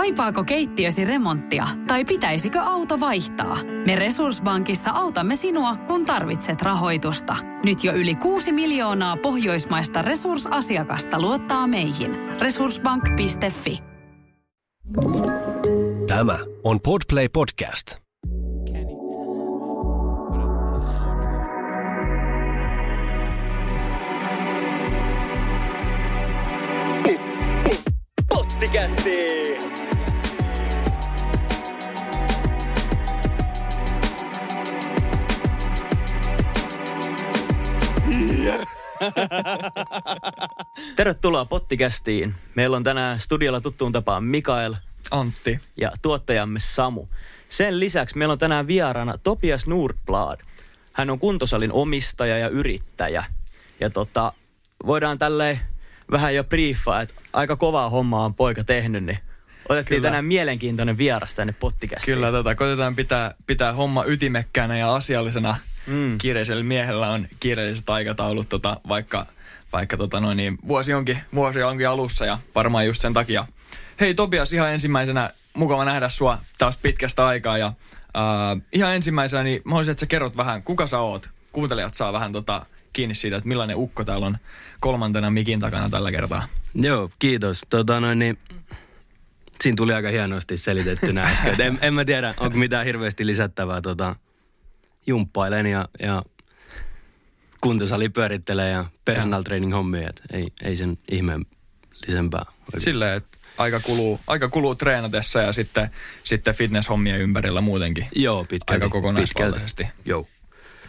Kaipaako keittiösi remonttia tai pitäisikö auto vaihtaa? Me Resurssbankissa autamme sinua, kun tarvitset rahoitusta. Nyt jo yli 6 miljoonaa pohjoismaista resursasiakasta luottaa meihin. Resurssbank.fi Tämä on Podplay Podcast. Pottikästi! Tervetuloa Pottikästiin. Meillä on tänään studiolla tuttuun tapaan Mikael Antti. ja tuottajamme Samu. Sen lisäksi meillä on tänään vieraana Topias Nordblad. Hän on kuntosalin omistaja ja yrittäjä. Ja tota, voidaan tälleen vähän jo briefaa, että aika kovaa hommaa on poika tehnyt, niin otettiin Kyllä. tänään mielenkiintoinen vieras tänne Pottikästiin. Kyllä tota, koitetaan pitää, pitää homma ytimekkäänä ja asiallisena. Mm. Kiireisellä miehellä on kiireelliset aikataulut, tota, vaikka, vaikka tota noin, niin vuosi, onkin, vuosi onkin alussa ja varmaan just sen takia. Hei Tobias, ihan ensimmäisenä mukava nähdä sua taas pitkästä aikaa ja äh, ihan ensimmäisenä niin mä haluaisin, että sä kerrot vähän, kuka sä oot. Kuuntelijat saa vähän tota, kiinni siitä, että millainen ukko täällä on kolmantena mikin takana tällä kertaa. Joo, kiitos. Tota noin, niin, siinä tuli aika hienosti selitettynä äsken. Et En, en mä tiedä, onko mitään hirveästi lisättävää. Tota, jumppailen ja, ja kuntosali pyörittelee ja personal training hommia. Ei, ei sen ihmeellisempää. Silleen, että aika kuluu, aika kuluu treenatessa ja sitten, sitten fitness-hommien ympärillä muutenkin. Joo, pitkälti. Aika kokonaisvaltaisesti. pitkälti. Joo.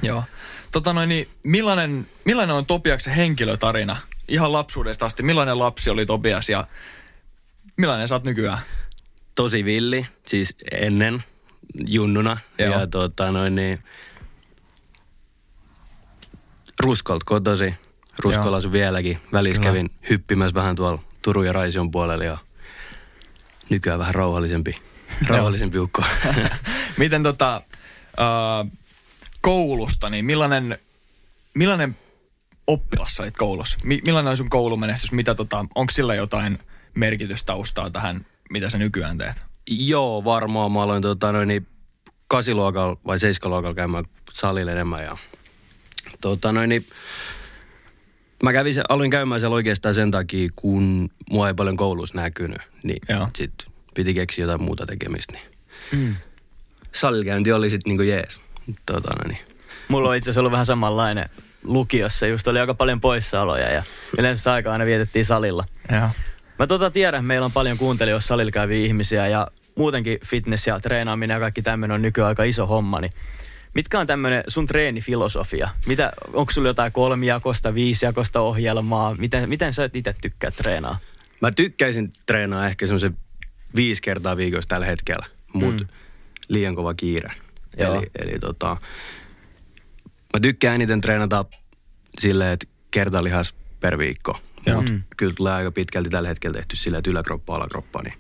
Joo. Tota noin, niin millainen, millainen on Topiaksen henkilötarina? Ihan lapsuudesta asti. Millainen lapsi oli Topias ja millainen sä oot nykyään? Tosi villi, siis ennen junnuna. Joo. Ja tota noin niin, Ruskolt kotosi. Ruskolla asun vieläkin. Välissä kävin hyppimässä vähän tuolla Turun ja Raision puolella ja nykyään vähän rauhallisempi, rauhallisempi ukko. Miten tota, äh, koulusta, niin millainen, millainen oppilas olit koulussa? Mi- millainen on sun koulumenestys? Mitä tota, onko sillä jotain merkitystaustaa tähän, mitä sä nykyään teet? Joo, varmaan. Mä aloin tota, noin, niin kasiluokalla vai seiskaluokalla käymään salilla enemmän. Ja, tota, noin, niin, mä kävin, aloin käymään siellä oikeastaan sen takia, kun mua ei paljon koulussa näkynyt. Niin Joo. sit piti keksiä jotain muuta tekemistä. Niin. Mm. Sallikäynti oli sitten niinku jees. Tota, noin, niin. Mulla on itse asiassa ollut vähän samanlainen lukiossa. Just oli aika paljon poissaoloja ja yleensä aikaa aina vietettiin salilla. Joo. Mä tota tiedän, meillä on paljon kuuntelijoissa salilla käyviä ihmisiä ja muutenkin fitness ja treenaaminen ja kaikki tämmöinen on nykyään aika iso homma. Niin mitkä on tämmöinen sun treenifilosofia? Mitä, onko sulla jotain kolmijakosta, viisijakosta ohjelmaa? Miten, miten sä itse tykkää treenaa? Mä tykkäisin treenaa ehkä semmoisen viisi kertaa viikossa tällä hetkellä, mutta Mm. liian kova kiire. Joo. Eli, eli tota, mä tykkään eniten treenata silleen, että kertalihas per viikko. Joo. Mut Mm. Kyllä tulee aika pitkälti tällä hetkellä tehty silleen, että yläkroppa, alakroppa. Niin.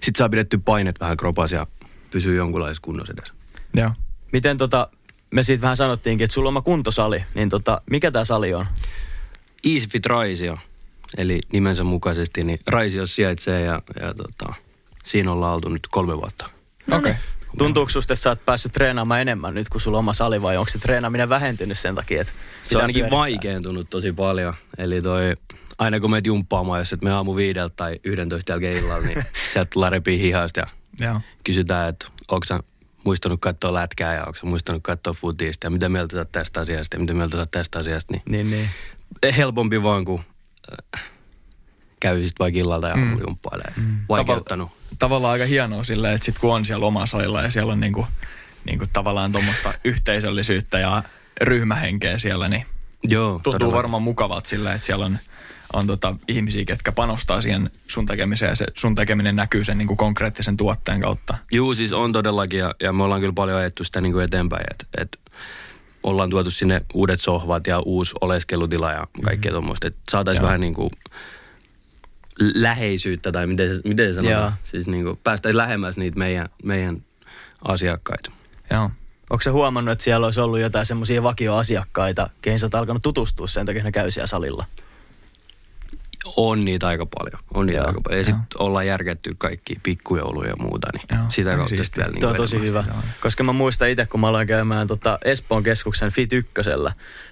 Sitten saa pidetty painet vähän kropas ja pysyy jonkunlaisessa kunnossa edes. Joo. Miten tota, me siitä vähän sanottiinkin, että sulla on oma kuntosali, niin tota, mikä tämä sali on? EasyFit Raisio, eli nimensä mukaisesti, niin Raisio sijaitsee ja, ja tota, siinä ollaan oltu nyt kolme vuotta. Okei. Okay. Tuntuuko susta, että sä oot päässyt treenaamaan enemmän nyt, kun sulla on oma sali, vai onko se treenaaminen vähentynyt sen takia, että Se on ainakin pyörittää? vaikeentunut tosi paljon. Eli toi, aina kun meet jumppaamaan, jos et me aamu viideltä tai 11 jälkeen illalla, niin sieltä tullaan repii hihasta ja Joo. kysytään, että onko sä muistanut katsoa lätkää ja onko sä muistanut katsoa futista ja mitä mieltä sä oot tästä asiasta ja mitä mieltä sä oot tästä asiasta. Niin Niin, niin. helpompi vaan, kun äh, käy sitten vaikka illalta ja mm. jumppailee. Mm. Vaikeuttanut. Tavallaan aika hienoa silleen, että sit kun on siellä omalla salilla ja siellä on niinku, niinku tavallaan tuommoista yhteisöllisyyttä ja ryhmähenkeä siellä, niin Joo, tuntuu todellakin. varmaan mukavalta silleen, että siellä on, on tota ihmisiä, ketkä panostaa siihen sun tekemiseen ja se sun tekeminen näkyy sen niinku konkreettisen tuotteen kautta. Juu, siis on todellakin ja, ja me ollaan kyllä paljon ajettu sitä niin kuin eteenpäin, että et ollaan tuotu sinne uudet sohvat ja uusi oleskelutila ja kaikkea mm. tuommoista, että saataisiin Joo. vähän niin kuin läheisyyttä tai miten, se- miten se Joo. sanotaan, siis niin kuin päästäisiin lähemmäs niitä meidän, meidän asiakkaita. Joo. Onko se huomannut, että siellä olisi ollut jotain semmoisia vakioasiakkaita, keihin sä oot alkanut tutustua sen takia, että ne käy siellä salilla? On niitä aika paljon. On niitä Joo. aika paljon. Ja sitten ollaan järketty kaikki pikkujouluja ja muuta, niin Joo, sitä kautta sitten vielä niin Tuo on tosi vedetään hyvä, sitä. koska mä muistan itse, kun mä aloin käymään tota Espoon keskuksen Fit 1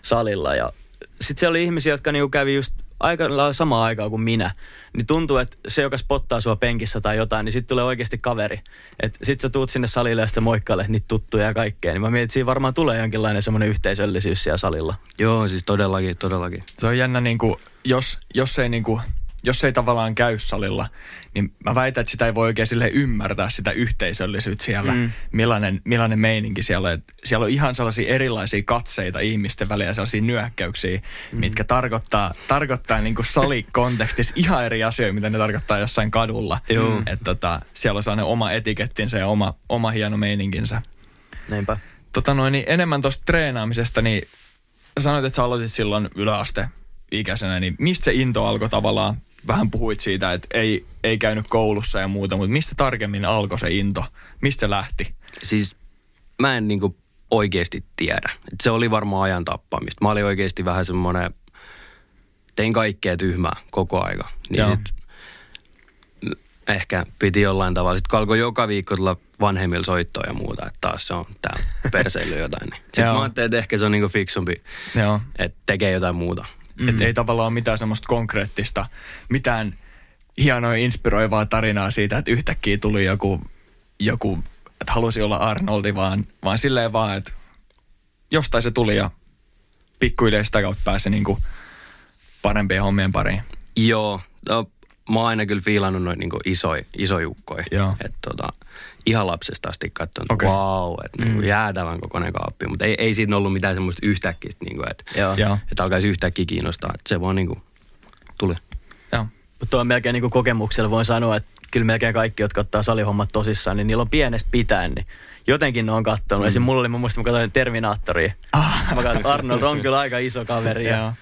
salilla ja sitten siellä oli ihmisiä, jotka niinku kävi just aika lailla samaan aikaan kuin minä. Niin tuntuu, että se, joka spottaa sua penkissä tai jotain, niin sitten tulee oikeasti kaveri. Että sit sä tuut sinne salille ja sitten moikkailet niitä tuttuja ja kaikkea. Niin mä mietin, että siinä varmaan tulee jonkinlainen semmoinen yhteisöllisyys siellä salilla. Joo, siis todellakin, todellakin. Se on jännä, niin kuin, jos, jos, ei, niin kuin, jos ei tavallaan käy salilla, niin mä väitän, että sitä ei voi oikein sille ymmärtää sitä yhteisöllisyyttä siellä, Mm. mm. millainen, millainen meininki siellä on. Et Siellä on ihan sellaisia erilaisia katseita ihmisten välillä, sellaisia nyökkäyksiä, mm. mitkä tarkoittaa, tarkoittaa niin kuin salikontekstissa ihan eri asioita, mitä ne tarkoittaa jossain kadulla. Joo. Et tota, siellä on sellainen oma etikettinsä ja oma, oma hieno meininkinsä. Näinpä. Tota noin, niin enemmän tuosta treenaamisesta, niin sanoit, että sä aloitit silloin yläaste ikäisenä, niin mistä se into alkoi tavallaan? Vähän puhuit siitä, että ei, ei käynyt koulussa ja muuta, mutta mistä tarkemmin alkoi se into? Mistä se lähti? Siis mä en niinku oikeasti tiedä. Et se oli varmaan ajan tappamista. Mä olin oikeasti vähän semmoinen, tein kaikkea tyhmää koko aika. Niin Joo. sit ehkä piti jollain tavalla. Sitten kun alkoi joka viikko tulla vanhemmilla soittoa ja muuta, että taas se on täällä perseily jotain. Niin. Sitten Joo. mä ajattelin, että ehkä se on niinku fiksumpi, että tekee jotain muuta. Mm. Että ei tavallaan ole mitään semmoista konkreettista, mitään hienoa inspiroivaa tarinaa siitä, että yhtäkkiä tuli joku, joku että halusi olla Arnoldi, vaan, vaan silleen vaan, että jostain se tuli ja pikkuhiljaa sitä kautta pääsi niinku parempien hommien pariin. Joo, no, mä oon aina kyllä fiilannut noin niinku isoja isojukkoja. Joo. Että tota, ihan lapsesta asti katsonut, okay. wow, että niinku jäätävän kokoinen kaappi. Mutta ei, ei siinä ollut mitään semmoista yhtäkkistä, niinku, että Joo. Joo. että alkaisi yhtäkkiä kiinnostaa. Että se vaan niinku tuli. Joo. Mutta tuo on melkein niin kuin kokemuksella voin sanoa, että kyllä melkein kaikki, jotka ottaa salihommat tosissaan, niin niillä on pienestä pitäen, niin jotenkin ne on kattonut. Mm. Esim. mulla oli, mä muistan, mä katsoin Terminaattoria. Ah. Mä katsoin, Arnold on kyllä aika iso kaveri. Joo. ja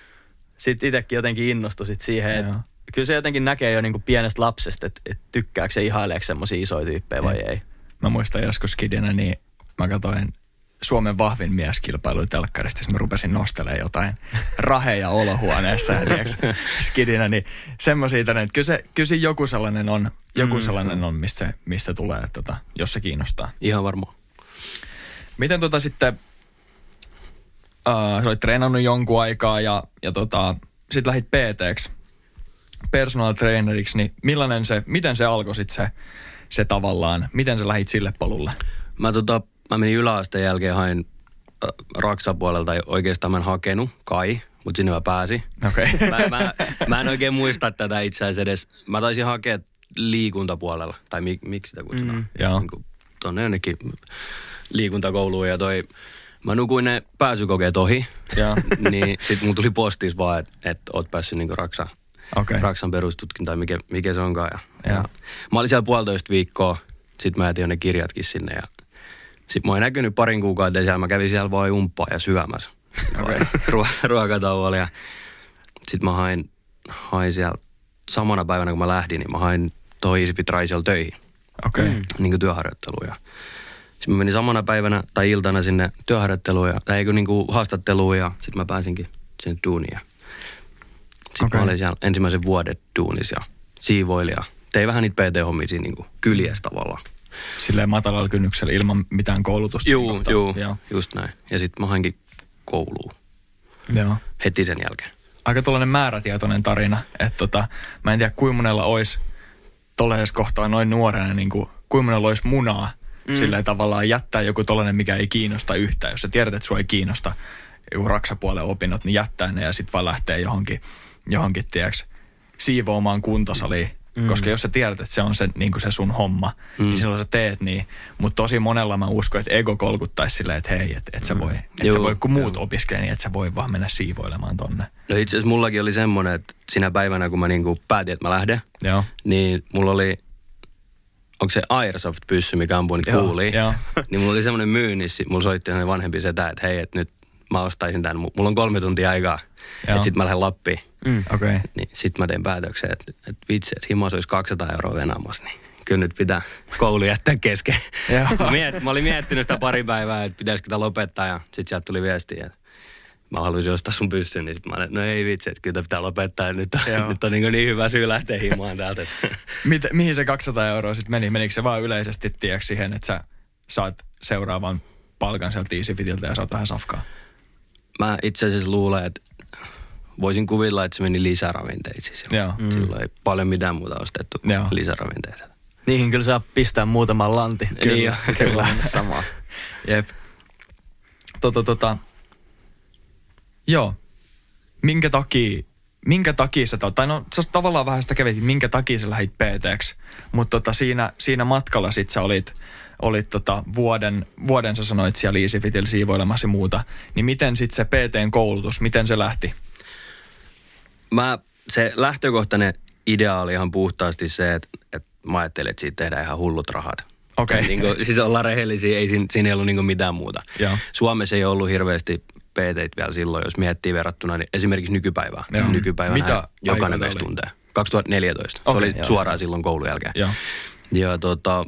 sitten itsekin jotenkin innostui sit siihen, että kyllä se jotenkin näkee jo niin kuin pienestä lapsesta, että, että tykkääkö se ihaileeko semmoisia isoja tyyppejä vai ei. Mä muistan joskus kidinä, niin mä katsoin Suomen vahvin mieskilpailu telkkarista, mä rupesin nostelemaan jotain raheja olohuoneessa. Ja tiiäks, skidinä, niin semmoisia, että kyllä, se, kyllä se joku sellainen on, joku Mm. sellainen on mistä, mistä tulee, tota, jos se kiinnostaa. Ihan varmaan. Miten tota sitten, uh, sä olit treenannut jonkun aikaa ja, ja tota, sit lähit PT-ksi, personal traineriksi, niin millainen se, miten se alkoi sitten se, se tavallaan, miten sä lähit sille polulle? Mä, tota, mä menin yläasteen jälkeen, hain äh, Raksan puolelta oikeastaan mä en hakenut, kai, mutta sinne mä pääsin. Okay. Mä, mä, mä en oikein muista tätä itse asiassa edes. Mä taisin hakea liikuntapuolella, tai mi, miksi sitä kutsutaan. Mm, joo. Niin kuin tonne jonnekin liikuntakouluun ja toi, mä nukuin ne pääsykokeet ohi, Joo. niin sit mun tuli postis vaan, että et oot päässyt niinku Raksan, Okei. Raksan perustutkin tai mikä, mikä se onkaan. Ja, Joo. ja, mä olin siellä puolitoista viikkoa, sit mä jätin jo ne kirjatkin sinne ja sit mä oon näkynyt parin kuukauden siellä, mä kävin siellä vaan umppaa ja syömässä. Okei. Ruo- ruokatauolla ja sit mä hain, hain siellä samana päivänä kun mä lähdin, niin mä hain tuohon Easy Fit Raisella töihin Okei. Mm. Okay. niin kuin työharjoitteluun. Ja sitten mä menin samana päivänä tai iltana sinne työharjoitteluun ja, tai eikö niin kuin haastatteluun ja sitten mä pääsinkin sinne duuniin. Sitten okay. mä olin siellä ensimmäisen vuoden duunissa ja siivoilin ja tein vähän niitä PT-hommia siinä niin kyljessä tavallaan. Silleen matalalla kynnyksellä ilman mitään koulutusta. Juu, juu, Joo. just näin. Ja sitten mä hainkin kouluun Joo. heti sen jälkeen. Aika tuollainen määrätietoinen tarina, että tota, mä en tiedä kuinka monella olisi tollaisessa kohtaa noin nuorena, niin kuin, kuinka monella olisi munaa mm. silleen tavallaan jättää joku tollainen, mikä ei kiinnosta yhtään. Jos sä tiedät, että sua ei kiinnosta joku raksapuolen opinnot, niin jättää ne ja sitten vaan lähtee johonkin, johonkin tiedäks, siivoamaan kuntosaliin. Mm. Koska jos sä tiedät, että se on se, niin se sun homma, mm. niin silloin sä teet niin. Mutta tosi monella mä uskon, että ego kolkuttaisi silleen, että hei, että et sä voi, et sä voi, kun muut joo. opiskelee, niin et sä voi vaan mennä siivoilemaan tonne. No itse asiassa mullakin oli semmoinen, että sinä päivänä kun mä niin kuin päätin, että mä lähden, Joo. niin mulla oli, onko se Airsoft-pyssy, mikä ampuu niitä kuulia, joo. niin mulla oli semmoinen myynnissä, mulla soitti vanhempi setä, että hei, että nyt mä ostaisin tämän, mulla on kolme tuntia aikaa. Että sit mä lähden Lappiin. Mm. Okei. Okay. Niin sit mä tein päätöksen, että, että vitsi, että himas olisi 200 euroa venaamassa, niin kyllä nyt pitää koulu jättää kesken. Mä, miet, mä olin miettinyt sitä pari päivää, että pitäisikö tämä lopettaa ja sit sieltä tuli viesti, että mä haluaisin ostaa sun pyssyn, niin sit mä olin, no ei vitsi, että kyllä tää pitää lopettaa. Nyt on, Joo. nyt on niin, niin hyvä syy lähteä himaan täältä. Mit, mihin se 200 euroa sitten meni? Menikö se vaan yleisesti tiedätkö siihen, että sä saat seuraavan palkan sieltä EasyFitiltä ja saat vähän safkaa? Mä itse asiassa luulen, että voisin kuvitella, että se meni lisäravinteisiin silloin. Joo. Mm. Silloin ei paljon mitään muuta ostettu kuin Joo. lisäravinteita. Niihin kyllä saa pistää muutaman lanti. Niin jo, kyllä. Samaa. Jep. Tota, tota. Joo. Minkä takia, minkä takia sä, tai no sä tavallaan vähän sitä kävit, minkä takia sä lähit pt mutta tota, siinä, siinä matkalla sit sä olit, olit tota vuoden, vuoden sä sanoit siellä EasyFitillä siivoilemassa ja muuta, niin miten sit se PTn koulutus, miten se lähti? Mä, se lähtökohtainen idea oli ihan puhtaasti se, että, että mä ajattelin, että siitä tehdään ihan hullut rahat. Okei. Niin kuin, siis ollaan rehellisiä, ei siinä, siinä ei ollut niin mitään muuta. Joo. Suomessa ei ollut hirveästi pt vielä silloin, jos miettii verrattuna niin esimerkiksi nykypäivään. Joo. Nykypäivänä Mitä jokainen meistä tuntee. 2014. Se Okei, oli joo. suoraan silloin koulun jälkeen. Joo. Ja tota,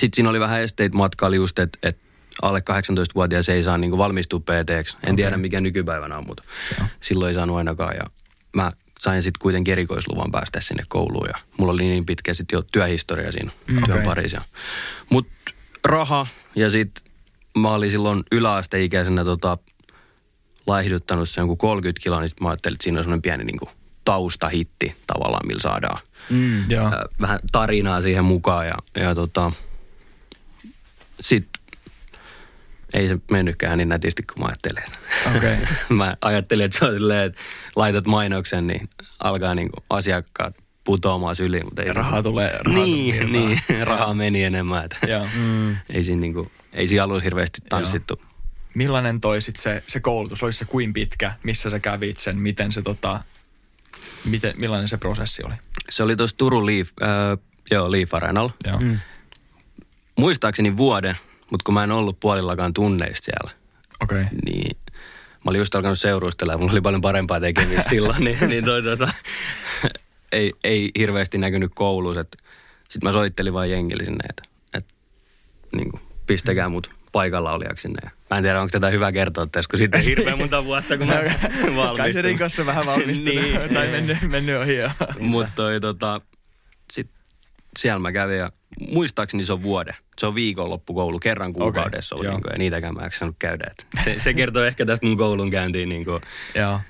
sitten siinä oli vähän esteitä matkalla just, että et alle 18-vuotias ei saa niinku valmistua pt En okay. tiedä mikä nykypäivänä on, mutta Joo. silloin ei saanut ainakaan. Ja mä sain sitten kuitenkin erikoisluvan päästä sinne kouluun ja mulla oli niin pitkä sitten jo työhistoria siinä mm, työn okei. parissa. Mutta raha ja sitten mä olin silloin yläasteikäisenä tota, laihduttanut sen jonkun 30 kiloa, niin sit mä ajattelin, että siinä on semmoinen pieni niinku taustahitti tavallaan, millä saadaan Mm. Ää, vähän tarinaa siihen mukaan ja, ja tota, sit ei se mennytkään niin nätisti kuin mä ajattelin. Okei. mä ajattelin, että se on silleen, että laitat mainoksen, niin alkaa niinku asiakkaat putoamaan syliin. Mutta ei Ja rahaa tulee. Rahaa niin, tulee niin, virtaan. rahaa meni enemmän. Että Joo. Mm. ei siinä niinku, ei siinä alussa hirveästi tanssittu. Millainen toi sit se, se koulutus? Olisi se kuin pitkä? Missä sä kävit sen? Miten se tota, miten, millainen se prosessi oli? Se oli tuossa Turun Leaf, äh, joo, Leaf Arenalla. Joo. Mm. Muistaakseni vuoden, mutta kun mä en ollut puolillakaan tunneista siellä. Okay. niin mä olin just alkanut seurustella ja mulla oli paljon parempaa tekemistä silloin, niin, niin toi, tota, ei, ei hirveästi näkynyt koulussa. Sitten mä soittelin vaan jengille sinne, että, että niin kuin, pistäkää mut paikalla olijaksi sinne. Mä en tiedä, onko tätä hyvä kertoa tässä, kun sitten hirveän monta vuotta, kun mä Kai se rikossa vähän valmistunut Niin. tai mennyt, mennyt ohi. Mutta toi tota, siellä mä kävin ja muistaakseni se on vuode. Se on viikonloppukoulu kerran kuukaudessa ollut joo. niinku, ja niitäkään mä en jaksanut käydä. Et se, se kertoo ehkä tästä mun koulun käyntiin niinku, Joo.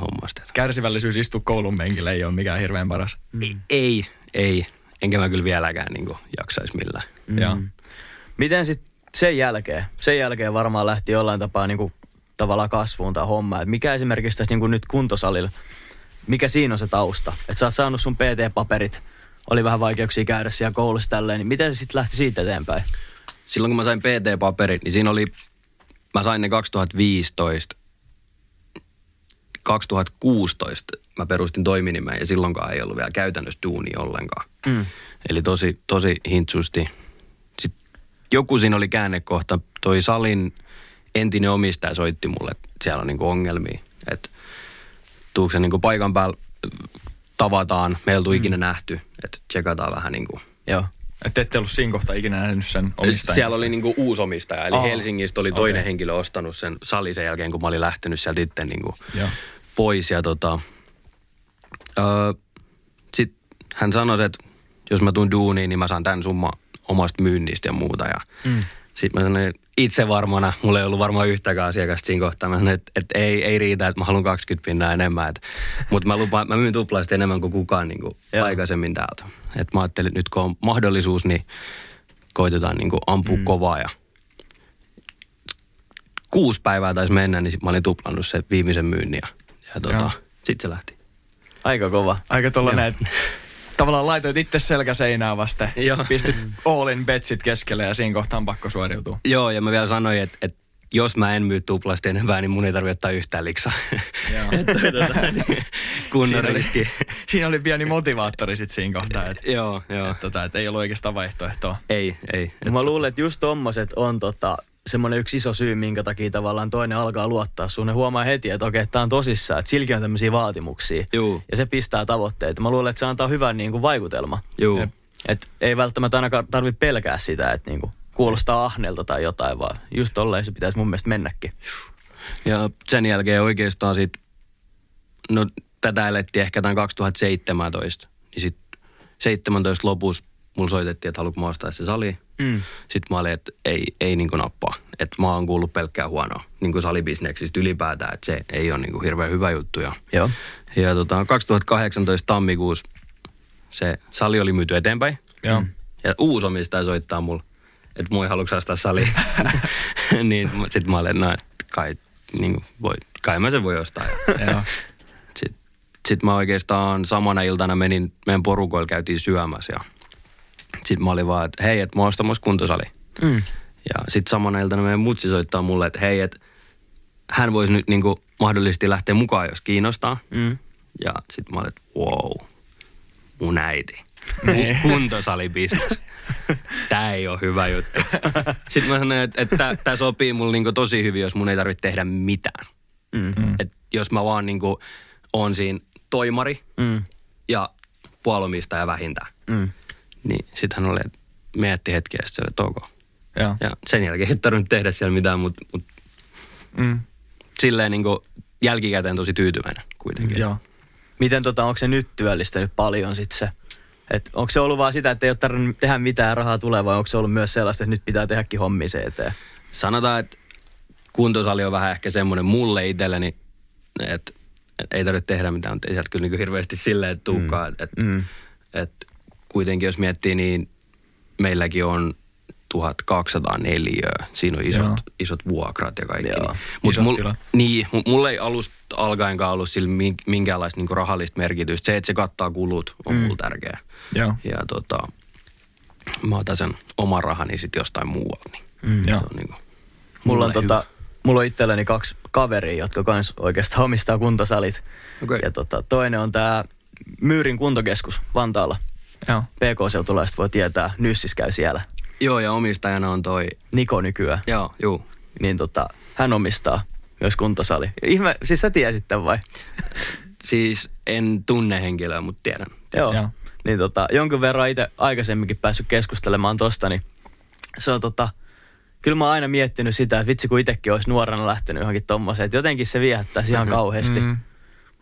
hommasta. Kärsivällisyys istua koulun penkillä ei ole mikään hirveän paras. Mm. Ei, ei. Enkä mä kyllä vieläkään niinku jaksaisi millään. Mm. Joo. Miten sitten sen jälkeen? Sen jälkeen varmaan lähti jollain tapaa niinku tavallaan kasvuun tämä homma. Et mikä esimerkiksi tässä niinku nyt kuntosalilla, mikä siinä on se tausta? Että sä oot saanut sun PT-paperit, oli vähän vaikeuksia käydä siellä koulussa tälleen, niin miten se sitten lähti siitä eteenpäin? Silloin kun mä sain PT-paperit, niin siinä oli, mä sain ne 2015. 2016 mä perustin toiminimen ja silloinkaan ei ollut vielä käytännössä duunia ollenkaan. Mm. Eli tosi, tosi hintsusti. Sitten joku siinä oli käännekohta. Toi salin entinen omistaja soitti mulle, että siellä on niinku ongelmia. Että tuuko se niinku paikan päällä tavataan, me ei oltu ikinä nähty, että tsekataan vähän niinku. Joo. Että ette ollut siinä kohtaa ikinä nähnyt sen omistajan. Siellä oli niinku uusi omistaja, eli Aa, Helsingistä oli toinen okei. henkilö ostanut sen salin sen jälkeen, kun mä olin lähtenyt sieltä itse niinku Joo. pois. Ja tota, öö, sitten hän sanoi, että jos mä tuun duuniin, niin mä saan tämän summa omasta myynnistä ja muuta. Ja mm. Sitten mä sanoin itse varmana, mulla ei ollut varmaan yhtäkään asiakasta siinä kohtaa. Mä sanoin, että, että ei, ei riitä, että mä haluan 20 pinnaa enemmän. Mutta mä, lupaan, mä myyn tuplaasti enemmän kuin kukaan niin kuin Joo. aikaisemmin täältä. Et mä ajattelin, että nyt kun on mahdollisuus, niin koitetaan niin kuin ampua mm. kovaa. Ja kuusi päivää taisi mennä, niin sit mä olin tuplannut sen viimeisen myynnin. Ja, ja tota, sitten se lähti. Aika kova. Aika tollanen, että tavallaan laitoit itse selkä seinää vasten. Joo. Pistit all in betsit keskelle ja siinä kohtaa on pakko suoriutua. Joo, ja mä vielä sanoin, että, että jos mä en myy tuplasti enempää, niin mun ei tarvitse ottaa yhtään liksaa. Toi tota, niin, kunnon Siinä oli- riski. Siinä oli pieni motivaattori sit siinä kohtaa, että Joo, joo. et, tota, et ei ollut oikeastaan vaihtoehtoa. Ei, ei. Mut Mä luulen, että just tommoset on tota, semmoinen yksi iso syy, minkä takia tavallaan toinen alkaa luottaa sun. Ne huomaa heti, että okei, tää on tosissaan, että silläkin on tämmöisiä vaatimuksia. Juu. Ja se pistää tavoitteita. Mä luulen, että se antaa hyvän niin kuin, vaikutelma. Juu. Jep. Et ei välttämättä ainakaan tarvitse pelkää sitä, että niin kuin, kuulostaa ahneelta tai jotain, vaan just tolleen se pitäisi mun mielestä mennäkin. Ja sen jälkeen oikeastaan sit, no tätä elettiin ehkä tämän 2017. Niin sit 17 lopussa mulla soitettiin, että haluatko mä ostaa se sali. Mm. Sitten mä olin, että ei, ei niin nappaa. Että mä oon kuullut pelkkää huonoa niin salibisneksistä ylipäätään, että se ei ole niin hirveän hyvä juttu. Ja, Joo. ja tota, 2018 tammikuussa se sali oli myyty eteenpäin. Joo. Ja uusi omistaja soittaa mulle, että moi haluatko ostaa sali. niin sitten mä olin, no, että kai, niin voi, kai mä sen voi ostaa. Joo. Sitten sit mä oikeastaan samana iltana menin, meidän porukoilla käytiin syömässä ja sitten mä olin vaan, että hei, että mä oon ostamassa kuntosali. Mm. Ja sitten samana iltana meidän mutsi soittaa mulle, että hei, että hän voisi nyt niinku mahdollisesti lähteä mukaan, jos kiinnostaa. Mm. Ja sitten mä olin, että wow, mun äiti. Ku- Kuntosalibisnes. Tää ei ole hyvä juttu. Sitten mä sanoin, että, että tämä sopii mulle niinku tosi hyvin, jos mun ei tarvitse tehdä mitään. Mm. Et jos mä vaan niinku on siinä toimari Mm. ja puolomistaja vähintään. Mm. Niin sitten hän oli, että mietti hetki ja sitten se oli, ok. Joo. Ja sen jälkeen ei tarvinnut tehdä siellä mitään, mutta mut Mm. silleen niinku jälkikäteen tosi tyytyväinen kuitenkin. Joo. Miten tota, onko se nyt työllistänyt paljon sit se? Et onko se ollut vaan sitä, että ei ole tarvinnut tehdä mitään rahaa tulee, vai onko se ollut myös sellaista, että nyt pitää tehdäkin hommia se eteen? Sanotaan, että kuntosali on vähän ehkä semmoinen mulle itselleni, että et ei tarvitse tehdä mitään, mutta ei sieltä kyllä niinku hirveästi silleen tuukaan. Mm. Että Mm. et kuitenkin jos miettii, niin meilläkin on 1200 neliöä. Siinä on isot, Joo. isot vuokrat ja kaikki. Joo. Mut Isot mul, tilat. niin, mu- mulla ei alusta alkaenkaan ollut sillä min- minkäänlaista niinku rahallista merkitystä. Se, että se kattaa kulut, on mm. mulla tärkeä. Joo. Ja tota, mä otan sen oman rahani sitten jostain muualta. Niin Mm. Joo. se on niinku, Mulla on, mulle tota, hyvä. mulla on itselläni kaksi kaveria, jotka kans oikeastaan omistaa kuntosalit. Okei. Ja tota, toinen on tää Myyrin kuntokeskus Vantaalla. Joo. PK-seutulaiset voi tietää, Nyssis käy siellä. Joo, ja omistajana on toi, Niko nykyään. joo, juu. Niin tota, hän omistaa myös kuntosali. Ihme, siis sä tiesit tämän vai? Siis en tunne henkilöä, mutta tiedän. Joo. Joo. Niin tota, jonkun verran itse aikaisemminkin päässyt keskustelemaan tosta, niin se on tota, kyllä mä oon aina miettinyt sitä, että vitsi kun itsekin olisi nuorena lähtenyt johonkin tommoseen, että jotenkin se viehättäisi ihan kauheasti. Mm.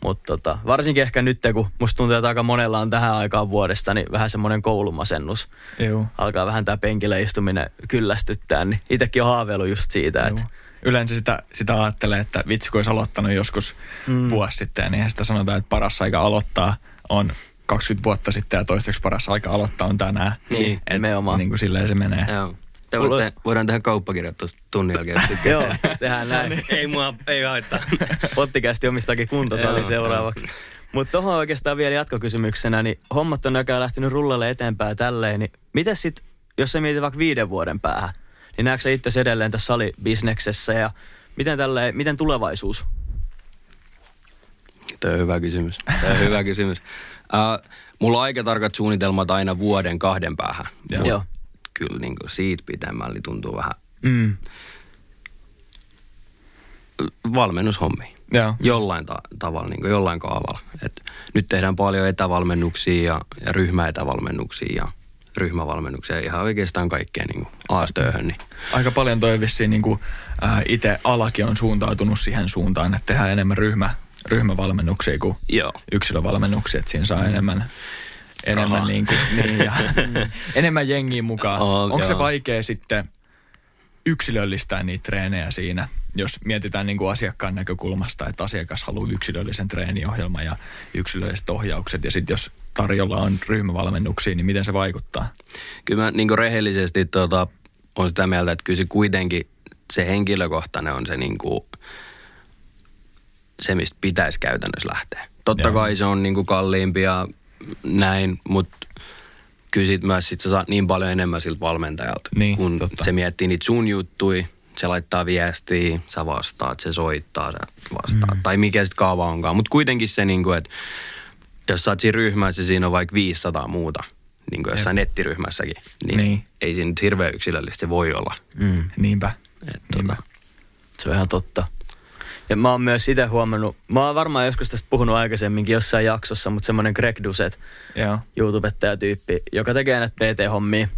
Mutta tota, varsinkin ehkä nyt, kun musta tuntuu, että aika monella on tähän aikaan vuodesta, niin vähän semmoinen koulumasennus. Joo. Alkaa vähän tämä penkillä istuminen kyllästyttää, niin itsekin on haaveillut just siitä, että Joo. Yleensä sitä, sitä ajattelee, että vitsi kun olisi aloittanut joskus mm. vuosi sitten, niin sitä sanotaan, että paras aika aloittaa on 20 vuotta sitten ja toistaiseksi paras aika aloittaa on tänään. Niin, Et nimenomaan. Niin kuin silleen se menee. Joo. Te Mulla- voitte, voidaan tehdä kauppakirjat tuossa tunnin jälkeen. joo, tehdään näin. ei mua, ei haittaa. Pottikästi omistakin kuntosali seuraavaksi. Mutta tuohon oikeastaan vielä jatkokysymyksenä, niin hommat on näköjään lähtenyt rullalle eteenpäin tälleen, niin miten sitten, jos sä mietit vaikka viiden vuoden päähän, niin näetkö sä itse edelleen tässä salibisneksessä ja miten, tälleen, miten tulevaisuus? Tuo on hyvä kysymys. Tuo on hyvä kysymys. Uh, mulla on aika tarkat suunnitelmat aina vuoden kahden päähän. Joo. Mut Joo. Kyllä niin kuin siitä pitemmällä niin tuntuu vähän Mm. valmennushommi. Joo. Jollain ta- tavalla, niin kuin jollain kaavalla. Et nyt tehdään paljon etävalmennuksia ja, ja ryhmäetävalmennuksia ja ryhmävalmennuksia ihan oikeastaan kaikkea niin aastööhön. Niin. Aika paljon toi vissiin niin kuin, äh, itse alakin on suuntautunut siihen suuntaan, että tehdään enemmän ryhmä, ryhmävalmennuksia kuin Joo. yksilövalmennuksia, että siinä saa enemmän, enemmän, niin kuin, niin, ja, enemmän jengiä mukaan. On, Onko se vaikea sitten yksilöllistää niitä treenejä siinä, jos mietitään niin kuin asiakkaan näkökulmasta, että asiakas haluaa yksilöllisen treeniohjelman ja yksilölliset ohjaukset, ja sitten jos tarjolla on ryhmävalmennuksia, niin miten se vaikuttaa? Kyllä mä niin rehellisesti tota, on sitä mieltä, että kyllä se kuitenkin se henkilökohtainen on se, niin kuin, se mistä pitäisi käytännössä lähteä. Totta Joo. kai se on niin kuin kalliimpi ja näin, mutta kyllä sit myös sit sä saat niin paljon enemmän siltä valmentajalta, Niin, kun totta. se miettii niitä sun juttui, se laittaa viestiä, sä vastaat, se soittaa, sä vastaat. Mm. Tai mikä sitten kaava onkaan. Mutta kuitenkin se, niin kuin, että jos sä oot siinä ryhmässä, siinä on vaikka 500 muuta, niin kuin jossain nettiryhmässäkin, niin, Niin. ei siinä nyt hirveän yksilöllistä se voi olla. Mm. Niinpä. Et, Niinpä. tota, Se on ihan totta. Ja mä oon myös itse huomannut, mä oon varmaan joskus tästä puhunut aikaisemminkin jossain jaksossa, mutta semmoinen Greg Duset, Joo. YouTubettaja-tyyppi, joka tekee näitä PT-hommia,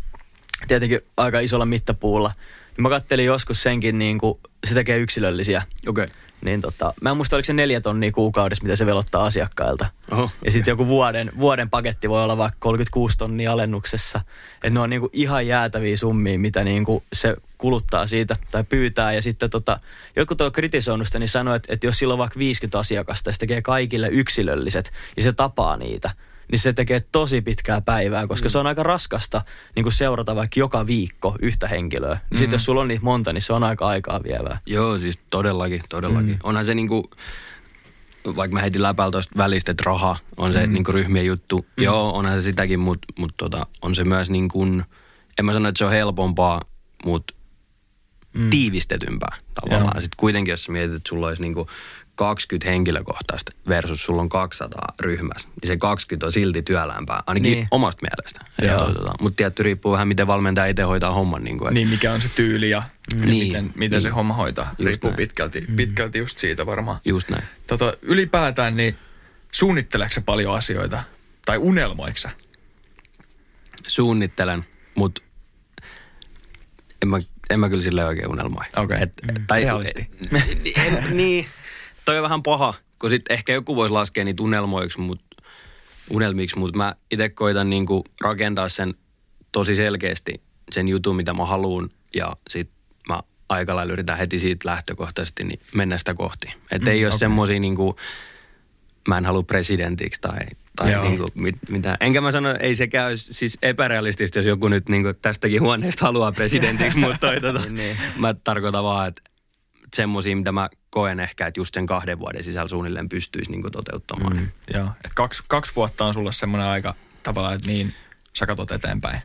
tietenkin aika isolla mittapuulla, Mä kattelin joskus senkin, niin kuin, se tekee yksilöllisiä. Okei. Okay. Niin tota, mä en muista, oliko se neljä tonnia kuukaudessa, mitä se velottaa asiakkailta. Oho. Ja sitten joku vuoden, vuoden paketti voi olla vaikka 36 tonnia alennuksessa. Että ne on niinku ihan jäätäviä summia, mitä niinku se kuluttaa siitä tai pyytää. Ja sitten tota, joku tuo kritisoinut sitä, niin sanoi, että, että jos sillä on vaikka 50 asiakasta ja se tekee kaikille yksilölliset ja se tapaa niitä, niin se tekee tosi pitkää päivää, koska mm. se on aika raskasta niin kuin seurata vaikka joka viikko yhtä henkilöä. Mm. Sitten jos sulla on niitä monta, niin se on aika aikaa vievää. Joo, siis todellakin, todellakin. Mm. Onhan se niinku, vaikka mä heitin läpällä tuosta välistä, että raha on se mm. niinku ryhmien juttu. Mm. Joo, onhan se sitäkin, mutta mut tota, on se myös niin kuin, en mä sano, että se on helpompaa, mutta mm. tiivistetympää tavallaan. Sitten kuitenkin, jos mietit, että sulla olisi niinku 20 henkilökohtaista versus sulla on 200 ryhmässä, niin se 20 on silti työlämpää, ainakin niin. omasta mielestä. Tota, Mutta tietty riippuu vähän, miten valmentaja itse hoitaa homman. Niin, kuin, niin mikä on se tyyli ja, mm. ja niin. miten, miten niin. se homma hoitaa. Just riippuu pitkälti, mm. pitkälti just siitä varmaan. Just näin. Tota, ylipäätään, niin suunnitteleeko paljon asioita? Tai unelmoiko sä? Suunnittelen, mutta en mä, en mä kyllä sille oikein unelmoi. Okei, okay. mm. tai, Realisti. niin, toi on vähän paha, kun sitten ehkä joku voisi laskea niitä unelmoiksi, mut, unelmiksi, mutta mä itse koitan niinku rakentaa sen tosi selkeästi sen jutun, mitä mä haluan ja sitten mä aika lailla yritän heti siitä lähtökohtaisesti niin mennä sitä kohti. Että mm, ei ole okay. semmoisia niinku, mä en halua presidentiksi tai, tai niinku, mit, mitä. Enkä mä sano, ei se käy siis epärealistista, jos joku nyt niinku tästäkin huoneesta haluaa presidentiksi, mutta toi, tota, niin, niin. mä tarkoitan vaan, että semmoisia, mitä mä koen ehkä, että just sen kahden vuoden sisällä suunnilleen pystyisi niin toteuttamaan. Mm. Joo, että kaksi, kaksi vuotta on sulle semmoinen aika tavallaan, että niin sä katot eteenpäin.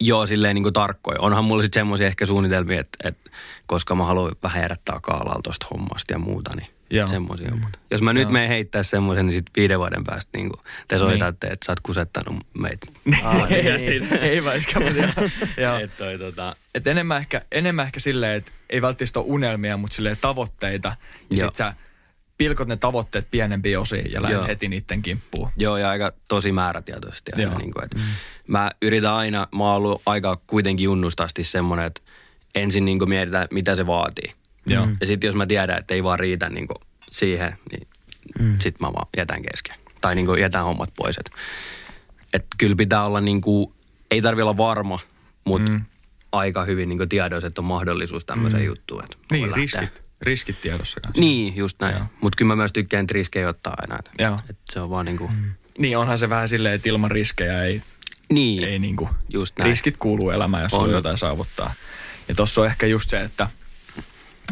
Joo, silleen niin tarkkoja. Onhan mulla sitten semmoisia ehkä suunnitelmia, että, että koska mä haluan vähän jäädä kaalalla tuosta hommasta ja muuta, niin Joo. semmoisia. Mm. Jos mä nyt menen heittää semmoisen, niin sitten viiden vuoden päästä niin kuin te soitatte, niin. että sä oot kusettanut meitä. Aa, niin, niin. ei vaikka, mutta et, toi, tota. et enemmän, ehkä, enemmän ehkä silleen, että ei välttämättä ole unelmia, mutta silleen tavoitteita. Ja sit sä pilkot ne tavoitteet pienempiin osiin ja lähdet heti niiden kimppuun. Joo, ja aika tosi määrätietoisesti. Aina, niin kuin, että mm. Mä yritän aina, mä oon ollut aika kuitenkin junnustasti semmoinen, että ensin niin mietitään, mitä se vaatii. Joo. Ja sitten jos mä tiedän, että ei vaan riitä niin siihen, niin mm. sitten mä vaan jätän kesken. Tai niin jätän hommat pois. Että et kyllä pitää olla niin kuin, ei tarvi olla varma, mutta mm. aika hyvin niin tiedossa, että on mahdollisuus tämmöiseen mm. juttuun. Että niin, riskit, riskit tiedossa kanssa. Niin, just näin. Mutta kyllä mä myös tykkään, että riskejä ottaa aina. Että, Joo. Että se on vaan niin kuin... Mm. Niin, onhan se vähän silleen, että ilman riskejä ei... Niin, ei niin kuin, just näin. Riskit kuuluu elämään, jos on jotain saavuttaa. Ja tuossa on ehkä just se, että –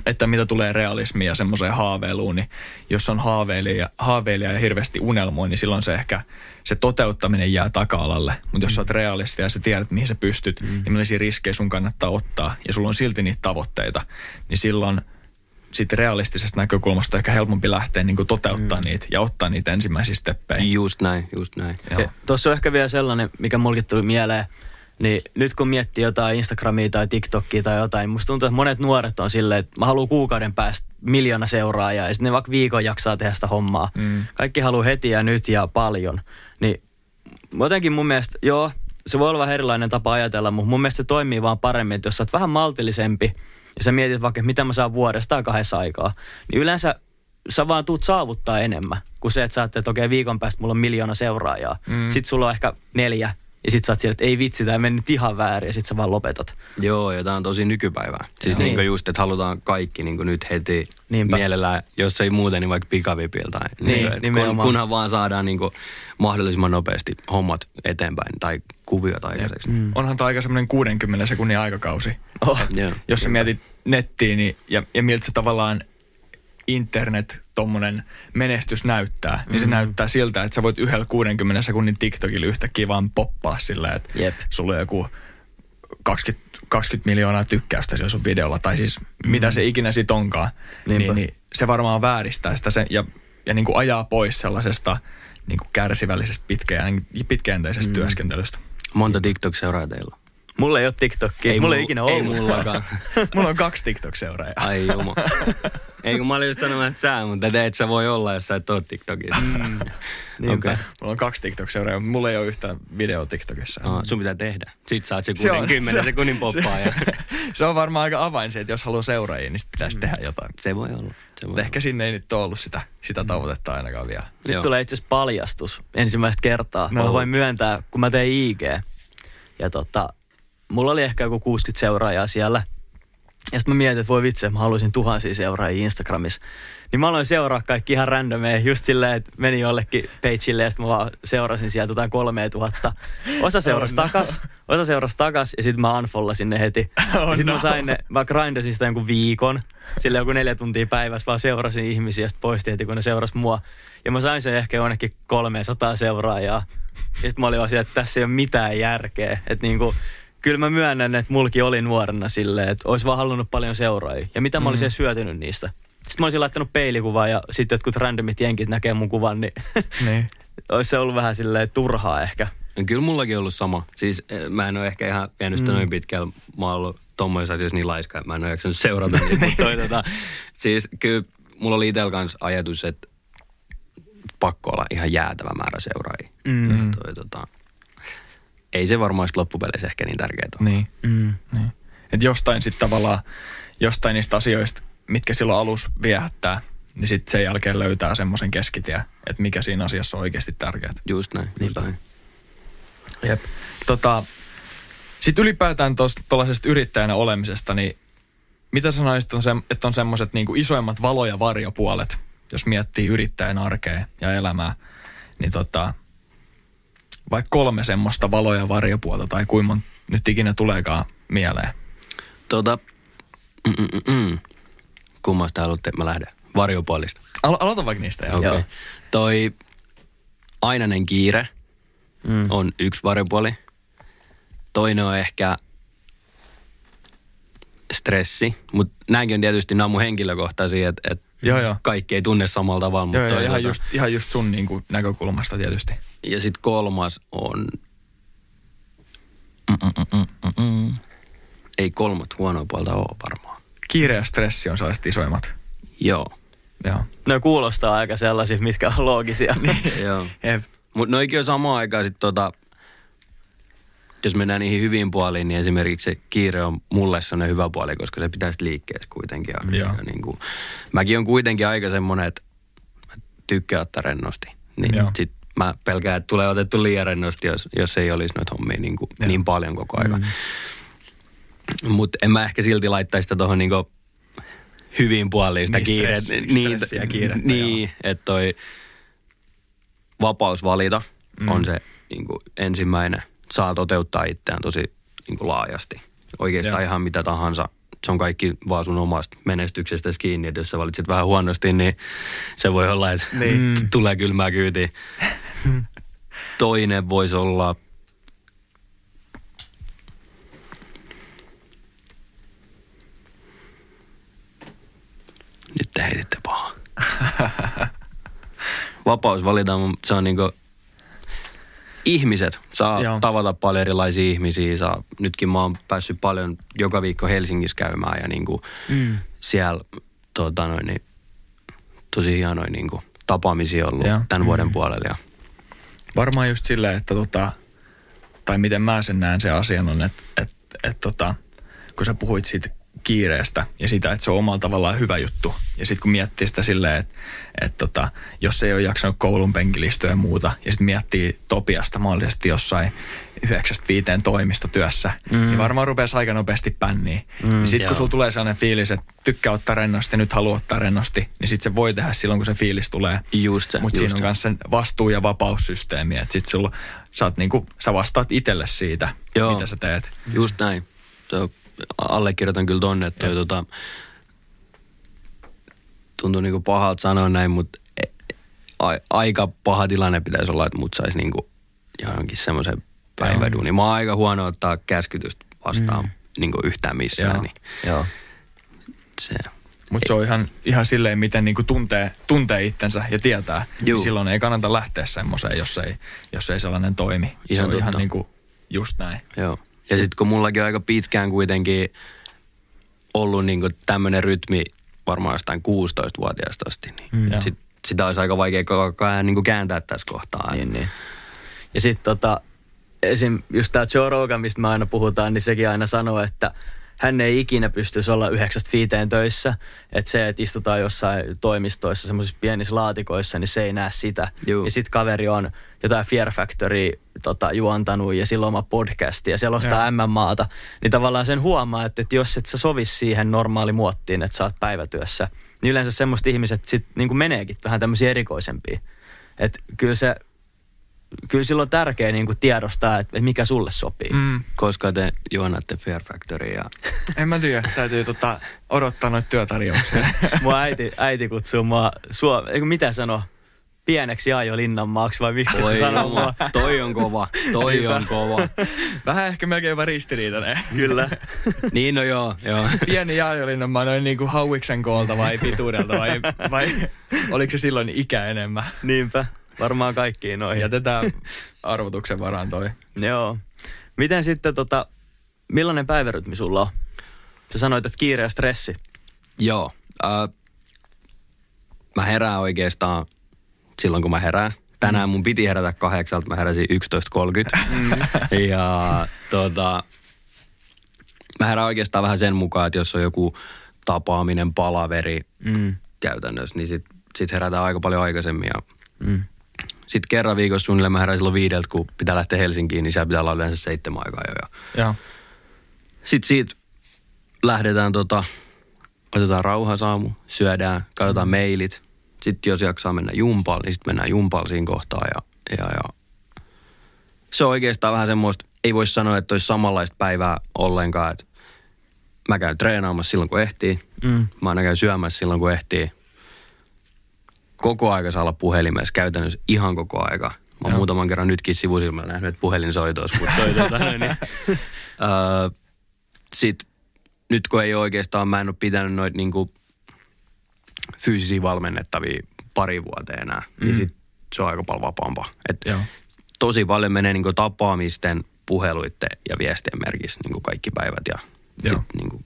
että mitä tulee realismiin ja semmoiseen haaveiluun, niin jos on haaveilija, haaveilija ja hirveästi unelmoi, niin silloin se ehkä se toteuttaminen jää taka-alalle. Mutta jos mm. sä oot realisti ja sä tiedät, mihin sä pystyt mm. ja millaisia riskejä sun kannattaa ottaa ja sulla on silti niitä tavoitteita, niin silloin sitten realistisesta näkökulmasta ehkä helpompi lähteä niin toteuttaa mm. niitä ja ottaa niitä ensimmäisiä steppejä. Just näin, just näin. Tuossa on ehkä vielä sellainen, mikä mulkin tuli mieleen – niin nyt kun miettii jotain Instagramia tai TikTokia tai jotain, niin musta tuntuu, että monet nuoret on silleen, että mä haluan kuukauden päästä miljoona seuraajaa ja sitten ne vaikka viikon jaksaa tehdä sitä hommaa. Mm. Kaikki haluaa heti ja nyt ja paljon. Niin jotenkin mun mielestä, joo, se voi olla vähän erilainen tapa ajatella, mutta mun mielestä se toimii vaan paremmin, että jos sä oot vähän maltillisempi ja sä mietit vaikka, mitä mä saan vuodesta tai kahdessa aikaa, niin yleensä sä vaan tuut saavuttaa enemmän kuin se, että sä että okei, viikon päästä mulla on miljoona seuraajaa. Mm. Sitten sulla on ehkä neljä ja sit sä oot siellä, että ei vitsi, tämä mennyt ihan väärin ja sit sä vaan lopetat. Joo, ja tää on tosi nykypäivää. Siis niin. niin just, että halutaan kaikki niin nyt heti Niinpä. mielellään, jos ei muuten, niin vaikka pikavipiltä. Niin, niin, kun, kunhan vaan saadaan niin mahdollisimman nopeasti hommat eteenpäin tai kuviot aikaiseksi. Mm. Onhan tämä aika semmoinen 60 sekunnin aikakausi. Oh. Et, jos sä mietit nettiin niin, ja, ja miltä se tavallaan internet, tommonen menestys näyttää, mm-hmm. niin se mm. näyttää siltä, että sä voit yhdellä 60 sekunnin TikTokilla yhtäkkiä vaan poppaa silleen, että Jep. sulla on joku 20, 20 miljoonaa tykkäystä sillä sun videolla, tai siis mm-hmm. mitä se ikinä sit onkaan, niin, niin se varmaan vääristää sitä sen, ja, ja niin kuin ajaa pois sellaisesta niin kuin kärsivällisestä pitkäjän, pitkäjänteisestä mm-hmm. työskentelystä. Monta TikTok-seuraajaa teillä Mulla ei ole TikTokia. Mulla ei ikinä Ei ollut. mullakaan. Mulla on kaksi TikTok-seuraajaa. Ai jumo. Ei kun mä olin just sanonut, että sä, mutta te et sä voi olla, jos sä et oo TikTokissa. Mm. Niinpä. Okei. Mulla on kaksi TikTok-seuraajaa, mutta mulla ei ole yhtään video TikTokissa. Ah, sun pitää tehdä. Sit saat se, Se on- 10 se- sekunnin poppaa ja Se on varmaan aika avain se, että jos haluaa seuraajia, niin sit pitäisi tehdä jotain. se voi olla. Se voi ehkä sinne ei nyt ole ollut sitä, sitä tavoitetta ainakaan vielä. Nyt Joo. tulee itse asiassa paljastus ensimmäistä kertaa. No. Mä voin myöntää, kun mä tein IG. Ja tota, mulla oli ehkä joku 60 seuraajaa siellä. Ja sitten mä mietin, että voi vitsi, mä haluaisin tuhansia seuraajia Instagramissa. Niin mä aloin seuraa kaikki ihan randomia, just silleen, että meni jollekin pageille ja sitten mä vaan seurasin sieltä jotain kolmea tuhatta. Osa seurasi takas, osa seurasi takas ja sitten mä unfollasin ne heti. Oh ja sitten no. mä sain ne, mä grindasin sitä jonkun viikon, sille joku neljä tuntia päivässä, vaan seurasin ihmisiä ja sitten poistin heti, kun ne seurasi mua. Ja mä sain sen ehkä jonnekin 300 seuraajaa. Ja sitten mä olin vaan siellä, että tässä ei ole mitään järkeä. Että niinku, kyllä mä myönnän, että mulki oli nuorena silleen, että olisi vaan halunnut paljon seuraajia. Ja mitä mä olisin edes hyötynyt niistä. Sitten mä olisin laittanut peilikuvaa ja sitten jotkut randomit jenkit näkee mun kuvan, niin Niin. olisi se ollut vähän silleen turhaa ehkä. No Kyllä mullakin ollut sama. Siis eh, mä en ole ehkä ihan vienyt sitä Mm. noin pitkällä. Mä oon ollut tommoisessa asioissa niin laiska, että mä en ole jaksanut seurata niitä. toi, tota, siis kyllä mulla oli itsellä kanssa ajatus, että pakko olla ihan jäätävä määrä seuraajia. Mm. Toi, tota, ei se varmaan loppupeleissä ehkä niin tärkeää ole. Niin. Mm. niin. Et jostain sitten tavallaan, jostain niistä asioista, mitkä silloin alus viehättää, niin sitten sen jälkeen löytää semmoisen keskitie, että mikä siinä asiassa on oikeasti tärkeää. Just näin. Just Niinpä. näin. Jep. Tota, sitten ylipäätään tuollaisesta yrittäjänä olemisesta, niin mitä sanoisit, on se, että on semmoiset niinku isoimmat valo- ja varjopuolet, jos miettii yrittäjän arkea ja elämää, niin tota, vaikka kolme semmoista valo- ja varjopuolta tai kuinka nyt ikinä tuleekaan mieleen. Tota, mm, mm, mm, mm. kummasta haluatte, että mä lähden? Varjopuolista. Alo- aloita vaikka niistä. joo. Okei. Joo. Toi ainainen kiire Mm. on yksi varjopuoli. Toinen on ehkä stressi, mutta nämäkin on tietysti nämä on mun henkilökohtaisia, että et Joo, joo. kaikki ei tunne samalla tavalla. Mutta Joo, joo, toi, ihan, tota- just, ihan just sun niin kuin, näkökulmasta tietysti. Ja sitten kolmas on... Mm-mm-mm-mm-mm. Ei kolmat huonoa puolta ole varmaan. Kiire ja stressi on sellaiset isoimmat. Joo. Joo. Ne kuulostaa aika sellaisia, mitkä on loogisia. Joo. Jep. Mutta noikin on samaan aikaan sitten tota, jos mennään niihin hyviin puoliin, niin esimerkiksi se kiire on mulle sellainen hyvä puoli, koska se pitäisi liikkeessä kuitenkin. Ja, niin kuin, mäkin on kuitenkin aika semmoinen, että mä tykkään ottaa rennosti. Niin Joo. sit mä pelkään, että tulee otettu liian rennosti, jos, jos ei olisi noita hommia niin, kuin, Joo. niin paljon koko ajan. Mm. Mutta en mä ehkä silti laittaisi sitä tuohon niin hyviin puoliin sitä Niin, kiireet. stressi- stressiä kiirettä, Niin, että toi vapaus valita mm. on se niin kuin ensimmäinen. Saa toteuttaa itseään tosi niin kuin laajasti. Oikeastaan Joo. ihan mitä tahansa. Se on kaikki vaan sun omasta menestyksestä kiinni, että jos sä valitset vähän huonosti, niin se voi olla, että Niin. t- tulee kylmää kyytiä. Toinen voisi olla Nyt te heititte pahaa. Vapaus valita, se on niinku ihmiset. Saa Joo. Tavata paljon erilaisia ihmisiä. Saa, nytkin mä oon päässyt paljon joka viikko Helsingissä käymään ja niinku Mm. siellä tota noin, niin, tosi hienoja niinku, tapaamisia ollut Joo. tämän vuoden puolella. Ja, Varmaan just silleen, että tota, tai miten mä sen näen se asian on, että, että, että tota, kun sä puhuit siitä kiireestä ja sitä, että se on omalla tavallaan hyvä juttu. Ja sitten kun miettii sitä silleen, että, että tota, jos ei ole jaksanut koulun penkilistöä ja muuta, ja sitten miettii Topiasta mahdollisesti jossain yhdeksästä viiteen toimistotyössä, mm. niin varmaan rupeaa aika nopeasti pänniin. Mm, niin sitten kun sulla tulee sellainen fiilis, että tykkää ottaa rennosti nyt haluaa ottaa rennosti, niin sitten se voi tehdä silloin, kun se fiilis tulee. Just se, Mutta siinä on myös sen vastuu- ja vapaussysteemi, että sit sulla, sä, oot niinku, sä vastaat itselle siitä, Joo. mitä sä teet. Just näin. Tuo, allekirjoitan kyllä tonne, että toi, tota, tuntuu niinku pahalta sanoa näin, mutta e- a, aika paha tilanne pitäisi olla, että mut saisi niinku johonkin semmoisen päiväduuni. Mä oon aika huono ottaa käskytystä vastaan mm. niinku yhtään missään, Joo. niin Joo. se, Mutta se on ihan, ihan silleen, miten niinku tuntee, tuntee itsensä ja tietää. Juu. Niin silloin ei kannata lähteä semmoiseen, jos ei, jos ei sellainen toimi. se Ihan on ihan totta. niinku just näin. joo. Ja sitten kun mullakin on aika pitkään kuitenkin ollut niinku tämmöinen rytmi varmaan jostain 16-vuotiaasta asti, niin Mm. sit, sitä olisi aika vaikea koko ajan niinku kääntää tässä kohtaa. Niin, niin. Ja sitten tota, esim. just tämä Joe Rogan, mistä me aina puhutaan, niin sekin aina sanoo, että hän ei ikinä pystyisi olla yhdeksästä viiteen töissä. Että se, että istutaan jossain toimistoissa, semmoisissa pienissä laatikoissa, niin se ei näe sitä. Juu. Ja sitten kaveri on jotain Fear Factory tota, juontanut ja sillä on oma podcasti ja selostaa MMAta. Niin tavallaan sen huomaa, että, että jos et sä sovi siihen normaali muottiin, että sä oot päivätyössä, niin yleensä semmoiset ihmiset sit niin meneekin vähän tämmöisiä erikoisempia. Että kyllä se, kyllä silloin on tärkeää niin tiedostaa, että, mikä sulle sopii. Mm. Koska te juonatte Fear Factory ja En mä tiedä, täytyy tota, odottaa noita työtarjouksia. Mua äiti, äiti kutsuu mua, suo, eikö mitä sano, pieneksi Jaajo Linnanmaaksi vai miksi se Oi sanoo mua? toi on kova, toi on kova. Vähän ehkä melkein ristiriitainen. Kyllä. Niin no joo, joo. Pieni Jaajolinnan mä noin niinku hauiksen koolta vai pituudelta vai, vai oliko se silloin ikä enemmän? Niinpä. Varmaan kaikkiin noihin. Jätetään arvotuksen varaan toi. Joo. Miten sitten tota, millainen päivärytmi sulla on? Sä sanoit, että kiire ja stressi. Joo. Äh, mä herään oikeastaan silloin, kun mä herään. Tänään mun piti herätä kahdeksalta, mä heräsin 11.30. ja tota, mä herään oikeastaan vähän sen mukaan, että jos on joku tapaaminen, palaveri Mm. käytännössä, niin sit, sit herätään aika paljon aikaisemmin. Ja Mm. sitten kerran viikossa suunnilleen mä herään silloin viideltä, kun pitää lähteä Helsinkiin, niin siellä pitää olla yleensä seitsemän aikaa jo. Ja Joo. sitten siitä lähdetään tota, otetaan rauhasaamu, syödään, katsotaan Mm. mailit. Sitten jos jaksaa mennä jumpalle, niin sitten mennään jumpalle siinä kohtaa. Ja, ja, ja. Se on oikeastaan vähän semmoista, ei voi sanoa, että olisi samanlaista päivää ollenkaan. Että mä käyn treenaamassa silloin, kun ehtii. Mm. Mä aina käyn syömässä silloin, kun ehtii. Koko aika saa olla puhelimessa, käytännössä ihan koko aika. Mä oon muutaman kerran nytkin sivusilmällä nähnyt, että puhelin soitoisi, mutta toi, tota, noin, niin. Öö, sit nyt kun ei oikeastaan, mä en ole pitänyt noita niinku fyysisiä valmennettavia pari vuoteen enää, mm. niin sit se on aika paljon vapaampaa. Et Joo. tosi paljon menee niinku tapaamisten, puheluitten ja viestien merkissä niinku kaikki päivät ja Joo. sit niinku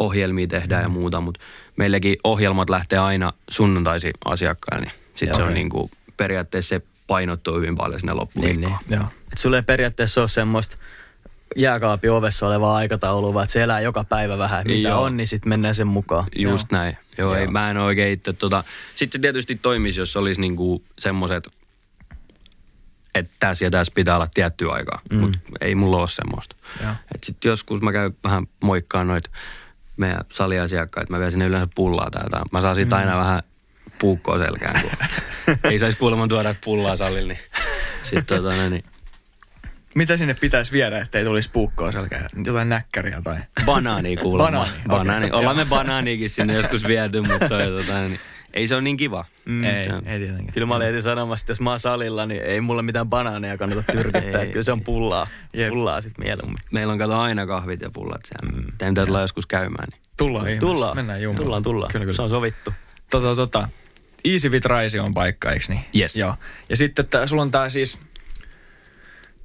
ohjelmia tehdään ja muuta, mutta meilläkin ohjelmat lähtee aina sunnuntaisin asiakkaille, niin sit se on Okei. niinku periaatteessa se painottuu hyvin paljon sinne loppuviikkoon. Niin, niin. Joo. Et sulle ei periaatteessa ole semmoista jääkaapin ovessa olevaa aikataulua, vaan että se elää joka päivä vähän. Mitä Joo. on, niin sitten mennään sen mukaan. Just Joo. näin. Joo, Ei, Joo. mä en oikein itse tota... Sitten se tietysti toimisi, jos olisi niinku semmoiset, että tässä ja tässä pitää olla tiettyä aikaa. Mm. Mutta ei mulla ole semmoista. Sitten joskus mä käyn vähän moikkaan noita meidän saliasiakkaita. Mä vien sinne yleensä pullaa tai jotain. Mä saan siitä mm. aina vähän puukkoa selkään, kun ei saisi kuulemma tuoda pullaa salille. Niin. Sitten tota, noin, niin Mitä sinne pitäisi viedä, ettei tulisi puukkoa selkään? Jotain näkkäriä tai... Banaani kuulemma. Banaani, Banaani. Ollaan me banaaniikin sinne joskus viety, mutta toi, tota, niin, ei se ole niin kiva. Mm. ei, on- ei tietenkään. Kyllä mä olin heti sanomassa, että jos mä oon salilla, niin ei mulle mitään banaaneja kannata tyrkyttää. kyllä se on pullaa. Jep. Pullaa sit mieluummin. Meillä on kato aina kahvit ja pullat siellä. Mm. Teidän pitää tulla joskus käymään. Niin. Tullaan ihmeessä. Tullaan. Mennään jumaan. Tullaan, tullaan. Kyllä, kyllä. Se on sovittu. Tota, tota, Easy Fit Rise on paikka, eikö niin? Yes. Joo. Ja sitten että sulla on tää siis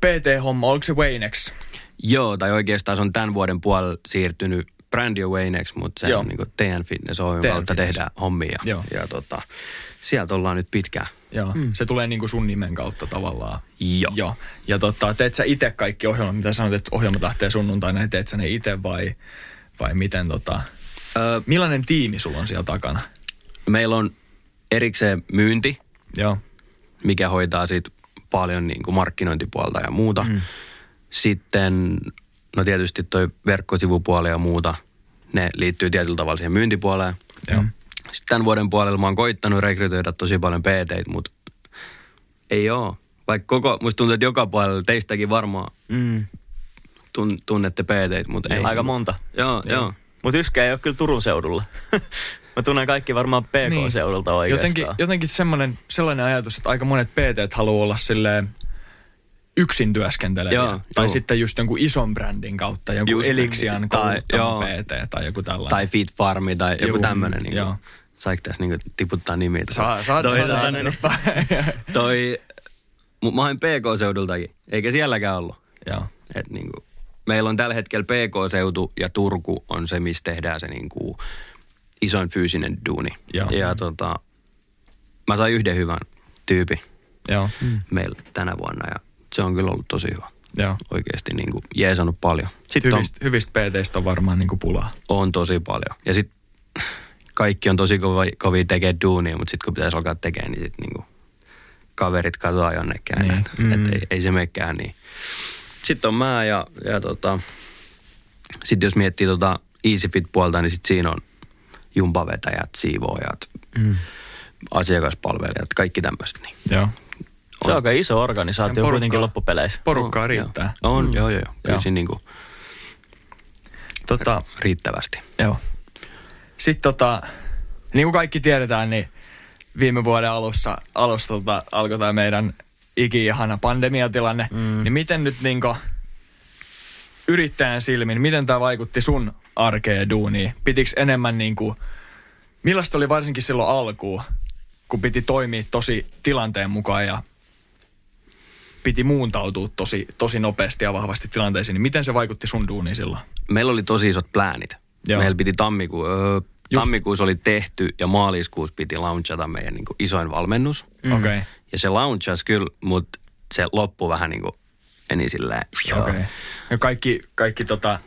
PT-homma, oliko se Waynex? Joo, tai oikeastaan se on tämän vuoden puolella siirtynyt Brandi Waynex, mutta se Joo. on niin TN Fitness Oyn TN kautta Fitness. tehdään hommia. Joo. Ja tota, sieltä ollaan nyt pitkään. Joo. Mm. Se tulee niinku sun nimen kautta tavallaan. Joo. Joo. Ja tota, teet sä itse kaikki ohjelmat, mitä sanoit, että ohjelmat lähtee sunnuntaina, niin teet sä ne itse vai, vai miten tota... Öö, Millainen tiimi sulla on siellä takana? meillä on erikseen myynti, Joo. mikä hoitaa siitä paljon niin kuin markkinointipuolta ja muuta. Mm. Sitten, no tietysti toi verkkosivupuoli ja muuta, ne liittyy tietyllä tavalla siihen myyntipuoleen. Joo. Sitten tämän vuoden puolella mä oon koittanut rekrytoida tosi paljon PT, mutta ei oo. Vaikka koko, musta tuntuu, että joka puolella teistäkin varmaan Mm. tun, tunnette PT, mutta ei. Aika monta. Joo, joo. Mutta Yskä ei ole kyllä Turun seudulla. Mä tunnen kaikki varmaan PK-seudulta oikeastaan. Niin. Jotenkin, jotenkin semmoinen, sellainen ajatus, että aika monet PT haluaa olla silleen yksin työskenteleviä. Joo, tai joo. sitten just jonkun ison brändin kautta, joku Just näin. Elixian Tai- joo. PT tai joku tällainen. Tai Fit Farmi tai joku Juu, tämmönen. Niin joo. Saiko tässä niin tiputtaa nimiä? Saa, saa, Toisaalta, saa, niin. Toi, mä hain PK-seudultakin, eikä sielläkään ollut. Joo. Et niinku, meillä on tällä hetkellä PK-seutu ja Turku on se, missä tehdään se niin kuin isoin fyysinen duuni. Joo. Ja tota, mä sain yhden hyvän tyypin Joo, meillä tänä vuonna ja se on kyllä ollut tosi hyvä. joo. Oikeasti niin kuin jeesannut paljon. Sitten on, Hyvistä, hyvistä PTistä on varmaan niinku pulaa. on tosi paljon. Ja sitten kaikki on tosi kova, kovia tekee duunia, mutta sitten kun pitäisi alkaa tekemään, niin sitten niinku kaverit katoaa jonnekin. Niin. Niin. Mm. Että ei, ei se menekään niin. Sitten on mä ja, ja tota, sitten jos miettii tota Easy Fit puolta, niin sitten siinä on jumpavetäjät, siivoojat, mm. asiakaspalvelijat, kaikki tämmöiset. Niin. Joo. Se on aika iso organisaatio Porukkaa. kuitenkin loppupeleissä. Porukkaa On, riittää. Joo. On, mm. joo, joo, joo. Kyllä Joo. siinä niinku Tota, riittävästi. Joo. Sitten tota, niin kuin kaikki tiedetään, niin viime vuoden alussa, alussa tota, alkoi tämä meidän iki-ihana pandemiatilanne. Mm. Niin miten nyt niin yrittäjän silmin, miten tämä vaikutti sun arkeen ja duuniin? Pitikö enemmän niin kuin, millaista oli varsinkin silloin alkuun, kun piti toimia tosi tilanteen mukaan ja piti muuntautua tosi, tosi nopeasti ja vahvasti tilanteisiin, niin miten se vaikutti sun duuniin silloin? Meillä oli tosi isot pläänit. Joo. Meillä piti tammikuu, öö, tammikuussa oli tehty ja maaliskuussa piti launchata meidän niin kuin isoin valmennus. Mm. Okay. Ja se launchasi kyllä, mutta se loppui vähän niin kuin meni silleen. Okei. Okay. Ja kaikki, kaikki tota,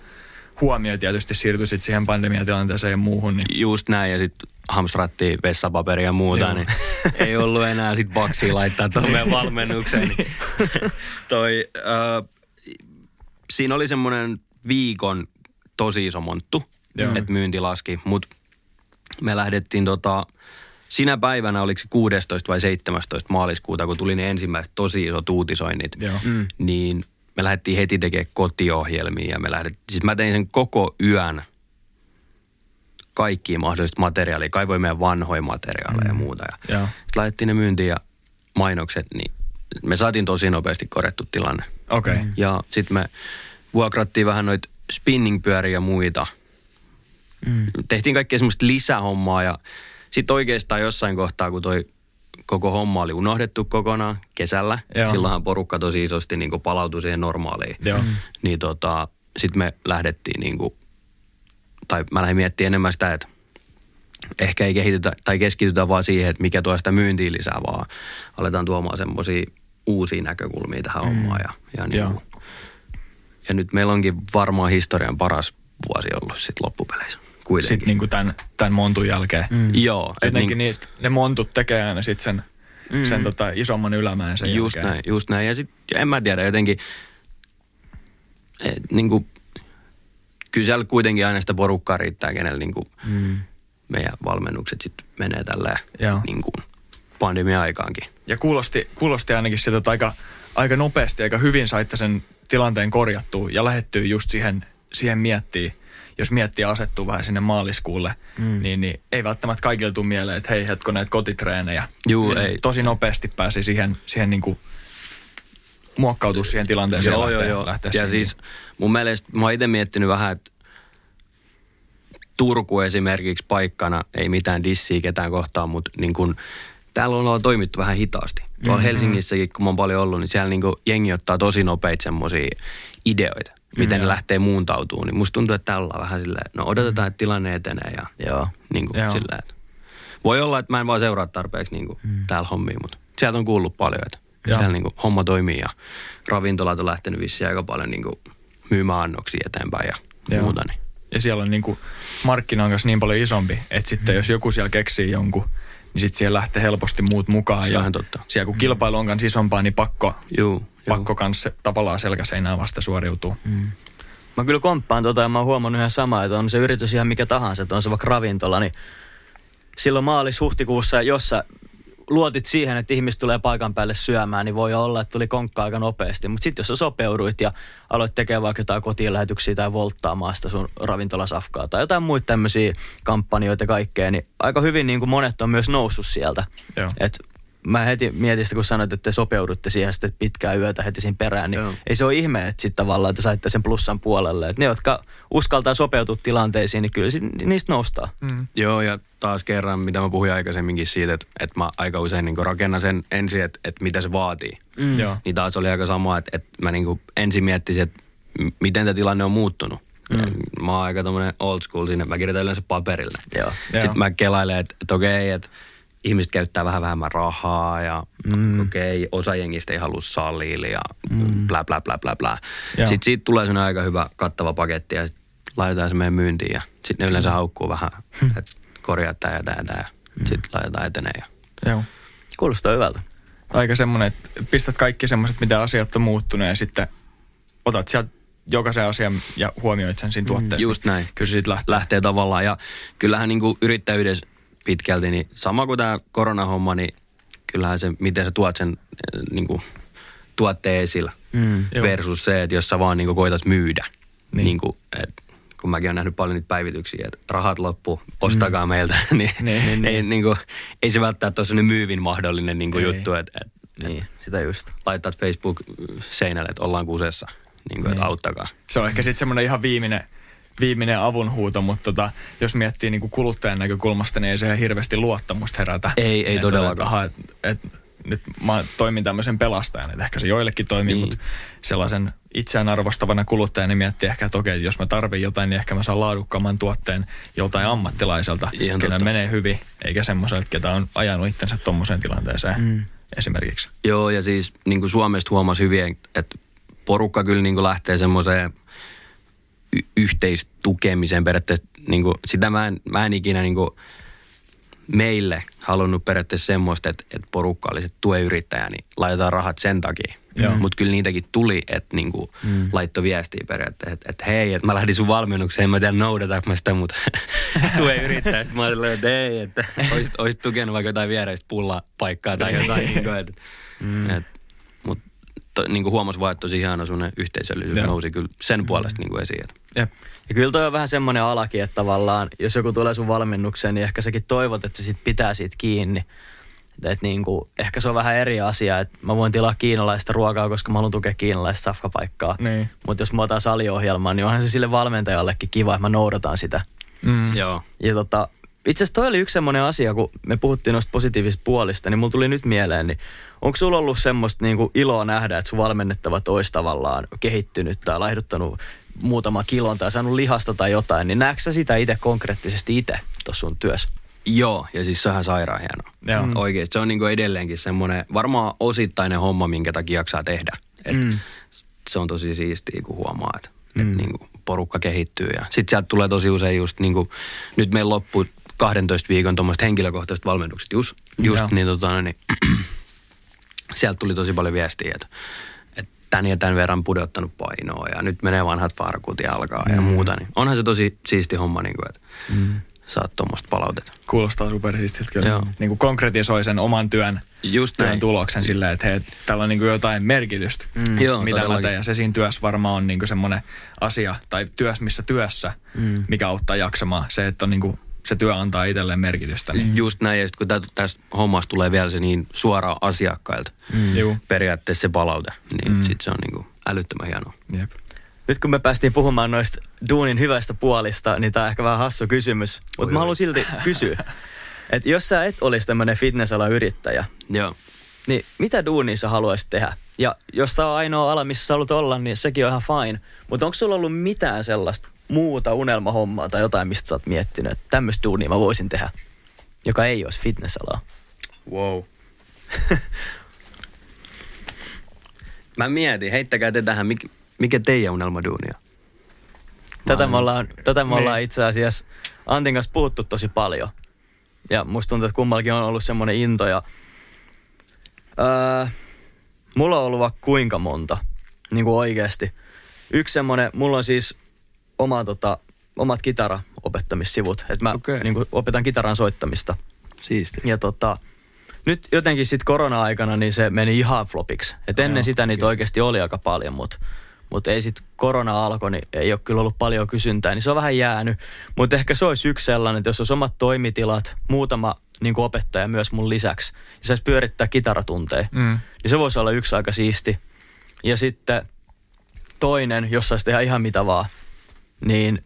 huomio tietysti siirtyi sit siihen pandemiatilanteeseen ja muuhun. Niin. Just näin ja sitten hamstrattiin vessapaperia ja muuta, Joo. niin ei ollut enää sit baksia laittaa tuohon valmennukseen. Niin toi, äh, siinä oli semmoinen viikon tosi iso monttu, että myynti laski, mutta me lähdettiin tota, sinä päivänä, oliko se 16 vai 17 maaliskuuta, kun tuli ne ensimmäiset tosi isot uutisoinnit, Joo. mm. niin me lähdettiin heti tekemään kotiohjelmia ja me lähdettiin, siis mä tein sen koko yön kaikkia mahdollista materiaalia, kaivoin meidän vanhoja materiaaleja mm. ja muuta. Ja Joo. sitten laitettiin ne myyntiin ja mainokset, niin me saatiin tosi nopeasti korjattu tilanne. Okei. Okay. Ja sitten me vuokrattiin vähän noita spinningpyöriä ja muita. Mm. Tehtiin kaikkea semmoista lisähommaa ja sitten oikeastaan jossain kohtaa, kun toi koko homma oli unohdettu kokonaan kesällä, Joo. silloinhan porukka tosi isosti niin palautui siihen normaaliin. Joo. Mm. Niin tota, sitten me lähdettiin niin kuin, tai mä lähdin miettimään enemmän sitä, että ehkä ei kehitytä tai keskitytä vaan siihen, että mikä tuo sitä myyntiin lisää, vaan aletaan tuomaan semmoisia uusia näkökulmia tähän mm. hommaan. Ja, ja, niin kuin, ja nyt meillä onkin varmaan historian paras vuosi ollut sitten loppupeleissä. Kuitenkin. Sitten niin kuin tämän, tämän montun jälkeen. Mm. Joo. Jotenkin niin- niistä, ne montut tekee aina sitten sen, mm. sen tota, isomman ylämäen sen Just jälkeen. näin, just näin. Ja sit, ja en mä tiedä, jotenkin, et, niin kuin, kyllä siellä kuitenkin aina sitä porukkaa riittää, kenellä niin kuin, mm. meidän valmennukset sitten menee tällä niin kuin pandemia-aikaankin. Ja kuulosti, kuulosti ainakin siltä, että aika, aika nopeasti, aika hyvin saitte sen tilanteen korjattua ja lähettyä just siihen, siihen miettiä. Jos miettii asettuu vähän sinne maaliskuulle, mm. niin, niin ei välttämättä kaikille tule mieleen, että hei hetko näitä kotitreenejä. Juu, Ja ei. Tosi nopeasti pääsi siihen, siihen niin kuin muokkautua siihen tilanteeseen Joo, ja joo, lähteä, joo. lähteä Ja siihen. siis mun mielestä, mä oon itse miettinyt vähän, että Turku esimerkiksi paikkana, ei mitään dissiä ketään kohtaan, mutta niin kun, täällä ollaan toimittu vähän hitaasti. Tuolla mm-hmm. Helsingissäkin, kun mä oon paljon ollut, niin siellä niin jengi ottaa tosi nopeita semmoisia ideoita, miten mm-hmm. ne lähtee muuntautumaan. Niin musta tuntuu, että ollaan vähän silleen, no odotetaan, että tilanne etenee ja Joo. niin kuin Joo. silleen, että voi olla, että mä en vaan seuraa tarpeeksi niin kuin mm. täällä hommia, mutta sieltä on kuullut paljon, että Joo. siellä niin kuin homma toimii ja ravintolat on lähtenyt vissiin aika paljon niin kuin myymään annoksia eteenpäin ja Joo. muuta. Niin. Ja siellä on niinku, markkina on niin paljon isompi, että sitten Mm. jos joku siellä keksii jonkun, niin sitten siihen lähtee helposti muut mukaan. Se on ja ihan totta. Siellä kun kilpailu on kanssa isompaa, niin pakko, Juu, pakko kanssa tavallaan selkäseinää vasta suoriutuu. Mm. Mä kyllä komppaan tota ja mä oon huomannut ihan samaa, että on se yritys ihan mikä tahansa, että on se vaikka ravintola, niin silloin maalis-huhtikuussa, jos sä luotit siihen, että ihmiset tulee paikan päälle syömään, niin voi olla, että tuli konkka aika nopeasti. Mutta sitten jos sä sopeuduit ja aloit tekemään vaikka jotain kotiinlähetyksiä tai volttaamaan sitä sun ravintolasafkaa tai jotain muita tämmöisiä kampanjoita ja kaikkea, niin aika hyvin niin kuin monet on myös noussut sieltä. Joo. Et mä heti mietin sitä, kun sanoit, että te sopeudutte siihen sitten pitkää yötä heti siinä perään, niin Joo. ei se ole ihme, että sitten tavallaan te saitte sen plussan puolelle. Et ne, jotka uskaltaa sopeutua tilanteisiin, niin kyllä sit, niistä noustaan. Mm. Joo, ja taas kerran, mitä mä puhuin aikaisemminkin siitä, että, että mä aika usein niin rakennan sen ensin, että, että mitä se vaatii. Mm. Joo. Niin taas oli aika sama, että, että mä niin ensin miettisin, että miten tämä tilanne on muuttunut. Mm. Mä oon aika tommonen old school sinne, mä kirjoitan yleensä paperille. Joo. Sitten Joo. mä kelailen, että, että okei, että ihmiset käyttää vähän vähemmän rahaa ja mm. okei, osa jengistä ei halua salilla ja mm. bla bla bla bla bla. Joo. Sitten siitä tulee sellainen aika hyvä kattava paketti ja sit laitetaan se meidän myyntiin ja sitten ne yleensä haukkuu vähän, että korjaa tää ja tää ja tää. Sitten laitetaan eteneen ja Joo. Kuulostaa hyvältä. Aika semmoinen, että pistät kaikki semmoiset, mitä asiat on muuttunut ja sitten otat sieltä jokaisen asian ja huomioit sen siinä tuotteessa. Just näin. Kyllä se siitä lähtee. lähtee tavallaan. Ja kyllähän niin kuin yrittäjyydessä pitkälti, niin sama kuin tämä koronahomma, niin kyllähän se, miten sä tuot sen eh, niin kuin, tuotteen esillä Mm. Joo. versus se, että jos sä vaan niin kuin, koetat myydä. Niin. Niin. kuin, et, kun mäkin olen nähnyt paljon niitä päivityksiä, että rahat loppu, ostakaa mm. meiltä, niin, Niin, niin, ei, niin kuin, ei se välttämättä ole sellainen myyvin mahdollinen niin kuin Ei. juttu, että, että Niin, sitä just. laittaa Facebook-seinälle, että ollaan kusessa, niin kuin, että Niin. auttakaa. Se on ehkä sitten semmoinen ihan viimeinen, viimeinen avunhuuto, mutta tota, jos miettii niin kuin kuluttajan näkökulmasta, niin ei se ihan hirveästi luottamusta herätä. Ei, ei todellakaan. Aha, että, että nyt mä toimin tämmöisen pelastajana, että ehkä se joillekin toimii, Niin. mutta sellaisen itseään arvostavana kuluttajana niin miettii ehkä, että okei, jos mä tarvin jotain, niin ehkä mä saan laadukkaamman tuotteen joltain ammattilaiselta, Ihan kenellä totta. menee hyvin, eikä semmoiselta, ketä on ajanut itsensä tommoseen tilanteeseen mm. esimerkiksi. Joo, ja siis niin kuin Suomesta huomasi hyvin, että porukka kyllä niin kuin lähtee semmoiseen y- yhteistukemiseen periaatteessa. Niin kuin, sitä mä en, mä en ikinä niin kuin meille halunnut periaatteessa semmoista, että, että porukka olisi että tue yrittäjä, niin laitetaan rahat sen takia. Joo. Mutta kyllä niitäkin tuli, että niin kuin mm. laittoi viestiä periaatteessa, että, että hei, että mä lähdin sun valmennukseen, en mä tiedä noudataanko mä sitä, mutta tue yrittäjä. Sitten mä ajattelin, että ei, että olisit, olisit tukenut vaikka jotain viereistä pullapaikkaa tai jotain. niin kuin, että, mm. et, mutta to, niin kuin huomasi vaan, että tosi hieno semmoinen yhteisöllisyys Joo. nousi kyllä sen puolesta niin kuin esiin. Että. Jep. Ja kyllä toi on vähän semmoinen alakin, että tavallaan, jos joku tulee sun valmennukseen, niin ehkä säkin toivot, että se sit pitää siitä kiinni. Että et niinku, ehkä se on vähän eri asia, että mä voin tilaa kiinalaista ruokaa, koska mä haluan tukea kiinalaista safkapaikkaa. Niin. Mutta jos mä otan saliohjelmaan, niin onhan se sille valmentajallekin kiva, että mä noudatan sitä. Mm. Joo. Ja tota, itse asiassa toi oli yksi semmoinen asia, kun me puhuttiin noista positiivisista puolista, niin mulla tuli nyt mieleen, niin onko sulla ollut semmoista niinku iloa nähdä, että sun valmennettavat olisi tavallaan kehittynyt tai laihduttanut muutama kilon tai saanut lihasta tai jotain, niin näetkö sä sitä itse konkreettisesti itse tuossa sun työssä? Joo, ja siis se on ihan sairaan hienoa. Joo. Mm. Oikeasti, se on niin kuin edelleenkin semmoinen, varmaan osittainen homma, minkä takia jaksaa tehdä. Et Mm. Se on tosi siistiä, kun huomaa, että mm. et niin kuin porukka kehittyy. Ja sitten sieltä tulee tosi usein just niin kuin, nyt meillä loppuu 12 viikon tuommoista henkilökohtaisesta valmennukset just, just Joo. niin, tota, niin sieltä tuli tosi paljon viestiä, että, että tän ja tämän verran pudottanut painoa ja nyt menee vanhat farkut ja alkaa mm. ja muuta. Niin onhan se tosi siisti homma, niin kuin, että mm. saat tuommoista palautetta. Kuulostaa supersiistiltä kyllä. Joo. Niin kuin konkretisoi sen oman työn, Just työn näin. tuloksen silleen, että hei, tällä on niin kuin jotain merkitystä, Mm. Joo, mitä mä teen. Ja se siinä työssä varmaan on niin semmoinen asia, tai työssä missä työssä, mm. mikä auttaa jaksamaan. Se, että on niin kuin, se työ antaa itselleen merkitystä. Niin. Just näin, ja sitten kun tä- tästä hommasta tulee vielä se niin suoraan asiakkailta, Mm. Juu. periaatteessa se palaute, niin mm. sitten se on niinku älyttömän hienoa. Jep. Nyt kun me päästiin puhumaan noista duunin hyvästä puolista, niin tämä on ehkä vähän hassu kysymys. Mutta mä haluan silti kysyä, että jos sä et olisi tämmöinen fitnessalan yrittäjä, Joo. niin mitä duunia sä haluaisit tehdä? Ja jos tämä on ainoa ala, missä sä haluat olla, niin sekin on ihan fine. Mutta onko sulla ollut mitään sellaista muuta unelmahommaa tai jotain, mistä sä oot miettinyt, että tämmöistä duunia mä voisin tehdä, joka ei olisi fitnessalaa? Wow. Mä mietin, heittäkää te tähän, mikä, mikä teidän unelmaduunia? Tätä me ollaan, tätä me ollaan itse asiassa Antin kanssa puhuttu tosi paljon. Ja musta tuntuu, että kummallakin on ollut semmoinen into. Ja, öö, mulla on ollut vaikka kuinka monta, niin kuin oikeasti. Yksi semmoinen, mulla on siis oma, tota, omat kitaraopettamissivut. Että mä Okei. niin kuin, opetan kitaran soittamista. Siisti. Ja tota, nyt jotenkin sitten korona-aikana niin se meni ihan flopiksi. Et ennen Joo, sitä niitä oikeasti oli aika paljon, mutta mut ei sitten korona alkoi, niin ei ole kyllä ollut paljon kysyntää, niin se on vähän jäänyt. Mutta ehkä se olisi yksi sellainen, että jos olisi omat toimitilat, muutama niin kuin opettaja myös mun lisäksi, ja saisi pyörittää kitaratunteja, Mm. niin se voisi olla yksi aika siisti. Ja sitten toinen, jos saisi tehdä ihan mitä vaan, niin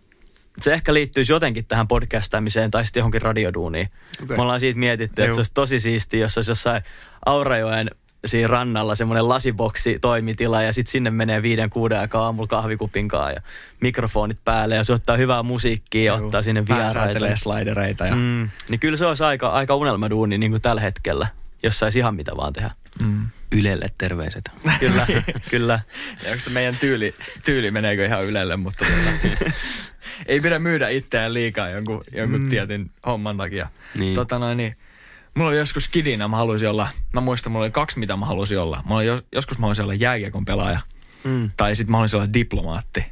se ehkä liittyisi jotenkin tähän podcastaamiseen tai sitten johonkin radioduuniin. Okay. Me ollaan siitä mietitty, että se olisi tosi siistiä, jos olisi jossain Aurajoen siinä rannalla semmoinen lasiboksi toimitila ja sitten sinne menee viiden kuuden aikaa aamulla kahvikupinkaan ja mikrofonit päälle ja se ottaa hyvää musiikkia ja Juu. ottaa sinne vieraita. slidereita ja... Mm, niin kyllä se olisi aika, aika unelmaduuni niin kuin tällä hetkellä, jos saisi ihan mitä vaan tehdä. Mm. Ylelle terveiset. Kyllä, kyllä. Ja onko meidän tyyli, tyyli meneekö ihan ylelle, mutta tota, ei pidä myydä itseään liikaa jonkun, jonkun mm. tietyn homman takia. Niin. Tota noin, niin, mulla oli joskus kidinä, mä haluaisin olla, mä muistan, mulla oli kaksi mitä mä halusin olla. Mulla oli jos, joskus mä haluaisin olla jääkiekon pelaaja, Mm. tai sitten mä haluaisin olla diplomaatti.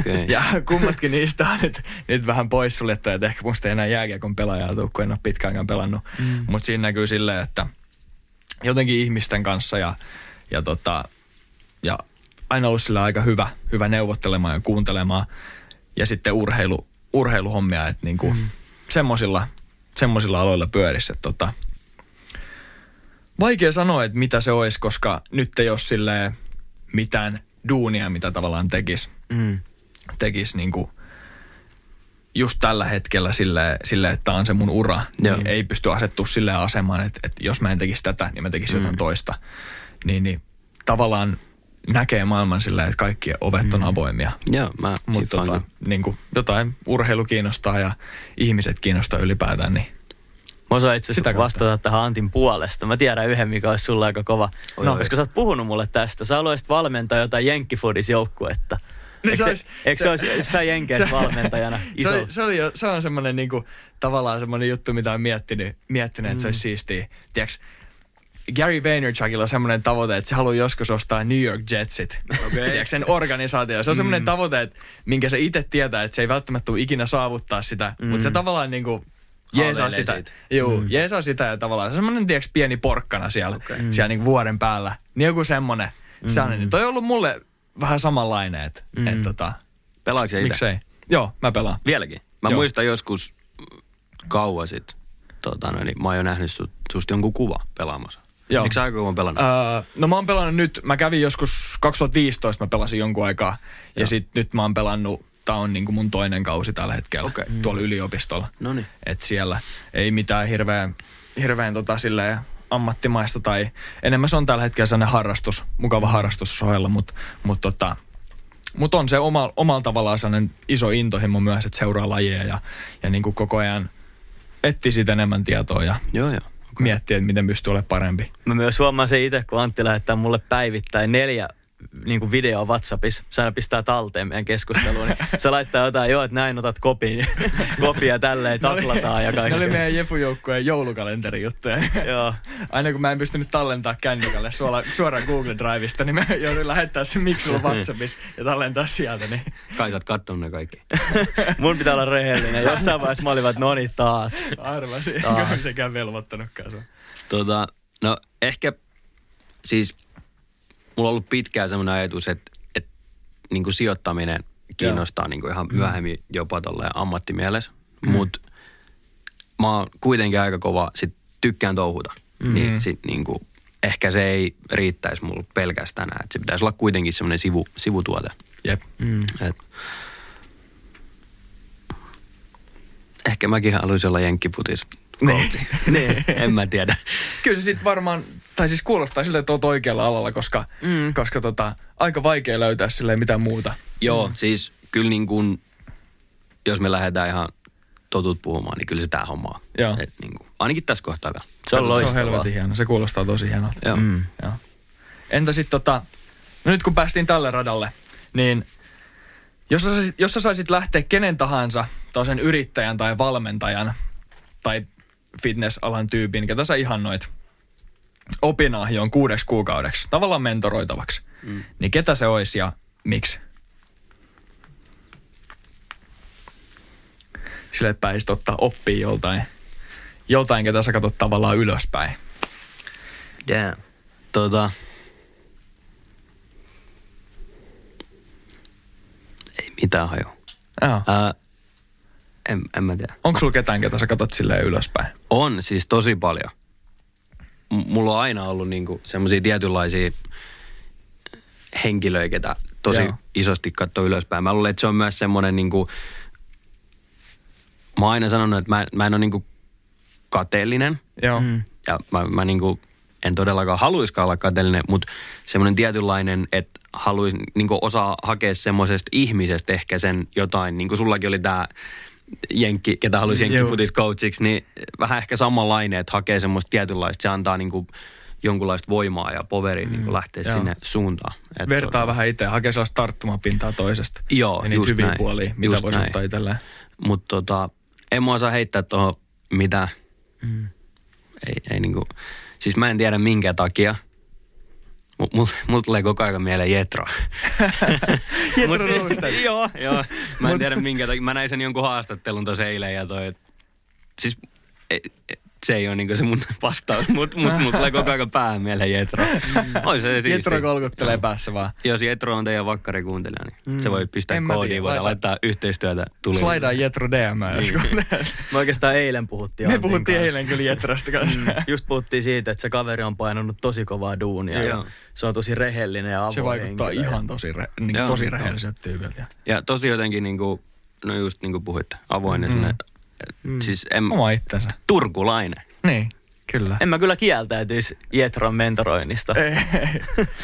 Okay. Ja kummatkin niistä on nyt, nyt vähän poissuljettuja, että ehkä musta ei enää jääkiekon pelaajaa tule, kun en ole pitkäänkään pelannut. Mm. Mutta siinä näkyy silleen, että jotenkin ihmisten kanssa ja, ja, tota, ja aina ollut sillä aika hyvä, hyvä neuvottelemaan ja kuuntelemaan. Ja sitten urheilu, urheiluhommia, että niinku mm. semmosilla, semmosilla aloilla pyörissä. Tota, vaikea sanoa, että mitä se olisi, koska nyt ei ole silleen mitään duunia, mitä tavallaan tekisi Mm. tekisi niinku just tällä hetkellä sille, sille että tämä on se mun ura, Joo. niin ei pysty asettua silleen asemaan, että, että jos mä en tekisi tätä, niin mä tekisin mm. jotain toista. Niin, niin tavallaan näkee maailman silleen, että kaikki ovet on avoimia. Joo, mä Mutta tota, niin kuin jotain urheilu kiinnostaa ja ihmiset kiinnostaa ylipäätään, niin Mä osaan itse asiassa vastata tähän Antin puolesta. Mä tiedän yhden, mikä olisi sulla aika kova. Oi, no, oi. koska sä oot puhunut mulle tästä. Sä haluaisit valmentaa jotain Jenkkifudis-joukkuetta. Niin Eikö se olisi- eikö se, se- olisi, sä Jenkeissä valmentajana iso? Se, oli, se, oli, jo- se on semmoinen niinku, tavallaan semmoinen juttu, mitä on miettinyt, miettinyt että se olisi siistiä. Tiedätkö, Gary Vaynerchukilla on semmoinen tavoite, että se haluaa joskus ostaa New York Jetsit. Okay. Tiedätkö, sen organisaatio. Se on semmoinen mm. tavoite, että, minkä se itse tietää, että se ei välttämättä tule ikinä saavuttaa sitä, mm. mutta se tavallaan niinku jeesaa sitä. siitä. Joo, mm. jeesaa sitä ja tavallaan se on semmoinen, tiedätkö, pieni porkkana siellä, okay. siellä niinku vuoden päällä. Niin joku semmoinen. Mm. Niin toi on ollut mulle vähän samanlainen, että mm. et, tota, Pelaatko itse? miksei. Joo, mä pelaan. Vieläkin. Mä Joo. muistan joskus kauan sitten, tota, niin mä oon jo nähnyt sut, susta jonkun kuva pelaamassa. Joo. Eikö sä aika kauan pelannut? Öö, no mä oon pelannut nyt, mä kävin joskus 2015, mä pelasin jonkun aikaa. Ja, ja sit nyt mä oon pelannut, tää on niinku mun toinen kausi tällä hetkellä okay. tuolla yliopistolla. Noniin. Et siellä ei mitään hirveän, hirveän tota silleen ammattimaista tai enemmän se on tällä hetkellä sellainen harrastus, mukava harrastus sohella, mutta mut tota, mut on se oma, omalla tavallaan sellainen iso intohimo myös, että seuraa lajeja ja, ja niinku koko ajan etsii siitä enemmän tietoa ja Joo, joo. okay. miettii, että miten pystyy olemaan parempi. Mä myös huomaan sen itse, kun Antti lähettää mulle päivittäin neljä niin kuin video WhatsAppissa. Aina pistää talteen meidän keskusteluun. Niin se laittaa jotain, joo, että näin otat kopin, kopia tälleen, taklataan ja Ne oli kaikkea. meidän Jefu-joukkueen joulukalenterijuttuja. Joo. Aina kun mä en pystynyt tallentaa kännykälle suoraan, suoraan Google Driveista, niin mä jouduin lähettää sen Miksulla WhatsAppissa ja tallentaa sieltä. Niin Kai sä oot kattonut ne kaikki. Mun pitää olla rehellinen. Jossain vaiheessa mä olin, että no niin taas. arvasin, Taas. enkä sekään velvoittanutkaan sua. Tota, no ehkä siis mulla on ollut pitkään semmoinen ajatus, että, että niin kuin sijoittaminen kiinnostaa niin kuin ihan myöhemmin jopa tolleen ammattimielessä. Mm. Mutta mä oon kuitenkin aika kova, sit tykkään touhuta. Mm. Niin, sit niin kuin, ehkä se ei riittäisi mulle pelkästään. Et se pitäisi olla kuitenkin semmoinen sivu, sivutuote. Jep. Mm. Et, ehkä mäkin haluaisin olla jenkkifutis. Niin. niin. en mä tiedä. Kyllä se sitten varmaan, tai siis kuulostaa siltä, että oot oikealla alalla, koska, mm. koska tota, aika vaikea löytää silleen mitään muuta. Joo, mm. siis kyllä niin kuin, jos me lähdetään ihan totut puhumaan, niin kyllä se tää homma on. Joo. Et niin kuin, ainakin tässä kohtaa vielä. Se on Se on loistavaa. helvetin hieno, se kuulostaa tosi hienolta. Joo. Mm. Joo. Entä sitten tota, no nyt kun päästiin tälle radalle, niin jos sä, saisit, jos sä saisit lähteä kenen tahansa, toisen yrittäjän tai valmentajan tai fitnessalan tyypin, ketä sä ihannoit opinahjoon kuudeksi kuukaudeksi, tavallaan mentoroitavaksi, mm. niin ketä se olisi ja miksi? Sille pääsit ottaa oppia joltain, joltain, ketä sä katsot tavallaan ylöspäin. Damn. Tota, ei mitään haju. Joo. Ää, en, en mä tiedä. Onko sulla ketään, ketä sä katsot silleen ylöspäin? On siis tosi paljon. Mulla on aina ollut niinku semmoisia tietynlaisia henkilöitä, ketä tosi Joo. Isosti katsoo ylöspäin. Mä luulen, että se on myös semmoinen niinku, mä oon aina sanonut, että mä, mä en ole niinku kateellinen. Joo. Mm. Ja mä, mä niinku en todellakaan haluiskaan olla kateellinen, mutta semmoinen tietynlainen, että haluaisin niin osaa hakea semmoisesta ihmisestä ehkä sen jotain, niin kuin sullakin oli tämä jenkki, ketä halusi jenkkifutiscoachiksi, niin vähän ehkä samanlainen, että hakee semmoista tietynlaista, se antaa niin kuin jonkunlaista voimaa ja poveria niin lähteä joo. sinne suuntaan. Et Vertaa tota- vähän itse, hakee sellaista tarttumapintaa toisesta. Joo, ja niitä just hyviä näin. puolia, mitä Just voisi näin. ottaa itselleen. Mutta tota, en mä osaa heittää tuohon mitään. Mm. Ei, ei niinku, siis mä en tiedä minkä takia. Mut mul, tulee koko ajan mieleen Jetro. Jetro Mut-. Joo, joo. Mä en tiedä minkä takia. Mä näin sen jonkun haastattelun tuossa eilen ja toi, et- siis e, e, se ei ole niinku se mun vastaus, mutta mut, mut tulee koko ajan päähän mieleen Jetro. Oi se siisti. Jetro kolkuttelee päässä vaan. Jos Jetro on teidän vakkarikuuntelija, niin se voi pistää En koodiin, laita- laittaa yhteistyötä tuli. Slaidaa Jetro DM joskus. Me oikeastaan eilen puhuttiin Me Antin puhuttiin kanssa. eilen kyllä Jetrosta kanssa. Mm, Just puhuttiin siitä, että se kaveri on painanut tosi kovaa duunia ja Joo. se on tosi rehellinen ja avoin Se vaikuttaa henkilö. ihan tosi, re, niin tosi rehelliseltä tyypiltä. Ja tosi jotenkin niinku, no just niin kuin puhuitte, avoin ja semmoinen, Mm. siis en, Oma itsensä. turkulainen. Niin, kyllä. En mä kyllä kieltäytyisi Jetron mentoroinnista. Ei,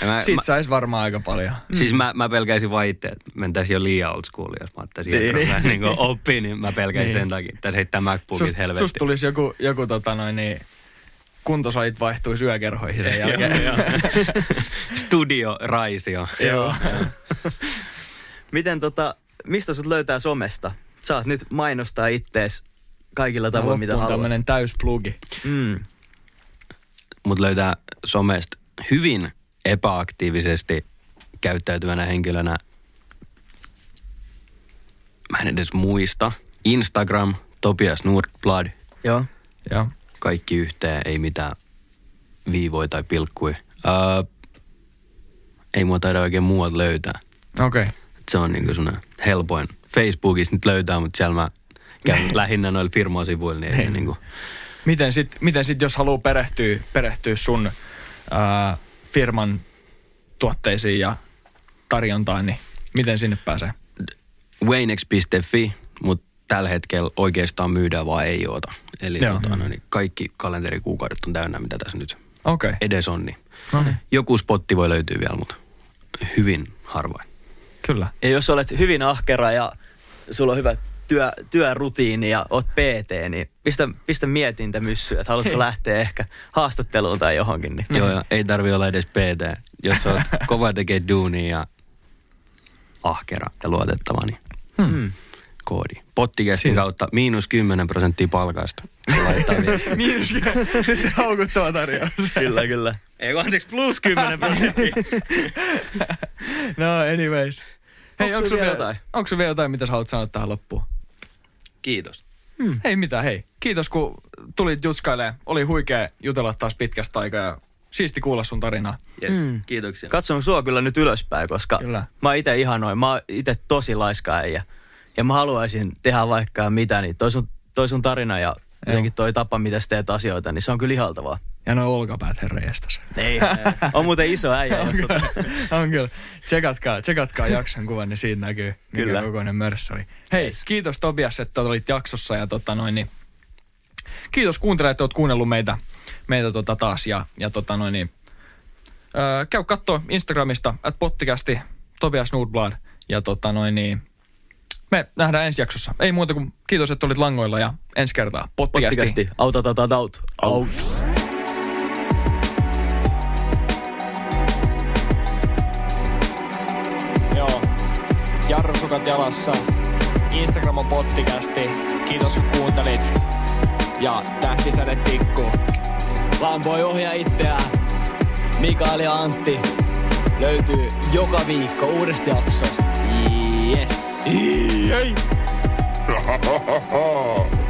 mä, Siitä mä, sais varmaan aika paljon. Siis mä, mä pelkäisin vaan itse, että mentäisiin jo liian old school, jos mä ottaisin Niin, niin, niin. niin. niin oppii, niin mä pelkäisin Niin. sen takia. Tässä heittää MacBookit Sust, helvetti. susta tulisi joku, joku tota noin, niin, kuntosalit vaihtuisi yökerhoihin sen jälkeen. Joo, joo. Studio Raisio. Joo. Miten tota, mistä sut löytää somesta? Saat nyt mainostaa ittees kaikilla tavoin, mitä haluat. tämmönen täysplugi. Mm. Mut löytää somesta hyvin epäaktiivisesti käyttäytyvänä henkilönä. Mä en edes muista. Instagram, Topias Nordblad. Joo. Joo. Kaikki yhteen, ei mitään viivoja tai pilkkuja. Öö, ei mua taida oikein muualta löytää. Okei. Okay. Se on niinku semmoinen helpoin. Facebookissa nyt löytää, mutta siellä mä käyn lähinnä noilla firmasivuilla, niin ei se niinku... Miten sit, miten sit, jos haluaa perehtyä, perehtyä sun ää, firman tuotteisiin ja tarjontaan, niin miten sinne pääsee? Waynex.fi, mutta tällä hetkellä oikeastaan myydään vaan ei oota. Eli tota, no, niin kaikki kalenterikuukaudet on täynnä, mitä tässä nyt. Okay. edes on. Niin No niin, joku spotti voi löytyä vielä, mutta hyvin harvoin. kyllä. Ja jos olet hyvin ahkera ja sulla on hyvä työ, työrutiini ja oot PT, niin pistä, pistä mietintä myssyä, että haluatko lähteä ehkä haastatteluun tai johonkin. Niin. Joo, ja ei tarvi olla edes PT. Jos oot kova tekee duunia ja ahkera ja luotettava, niin Mm. koodi. Pottikästin Siinä. kautta miinus 10 prosenttia palkasta. Miinus nyt haukuttava tarjous. Kyllä, kyllä. Ei kun anteeksi, plus 10 prosenttia. No anyways. Hei, onko sulla vielä vielä jotain? Onko sulla vielä jotain, mitä sä haluat sanoa tähän loppuun? Kiitos. Hei mitä, hei. Kiitos kun tulit jutskailemaan. Oli huikea jutella taas pitkästä aikaa ja siisti kuulla sun tarinaa. Yes. Mm. Mm. Kiitoksia. Katson sua kyllä nyt ylöspäin, koska Kyllä. mä itse ihanoin. Mä oon itse tosi laiska äijä. Ja mä haluaisin tehdä vaikka mitä, niin toi sun, toi sun tarina ja jotenkin toi tapa, mitä sä teet asioita, niin se on kyllä ihaltavaa. Ja noin olkapäät herra jestas. Ei, on muuten iso äijä, jos tota, on kyllä. Tsekatkaa, tsekatkaa jakson kuvan, niin siitä näkyy, mikä Kyllä. kokoinen mörssari. Hei, Yes. kiitos Tobias, että olit jaksossa ja tota noin, niin kiitos kuuntelijat, että oot kuunnellut meitä, meitä tota taas ja, ja tota noin, niin, öö, käy kattoo Instagramista, at pottikästi, Tobias Nordblad ja tota noin, niin, me nähdään ensi jaksossa. Ei muuta kuin kiitos, että olit langoilla ja ensi kertaa pottikästi. pottikästi. Auta, auta, auta, out. Out. Joo. Jarrusukat jalassa. Instagram on pottikästi. Kiitos kun kuuntelit. Ja tähtisäde tikku. Lampoi ohjaa itseään. Mikael ja Antti löytyy joka viikko uudesta jaksosta. Yes.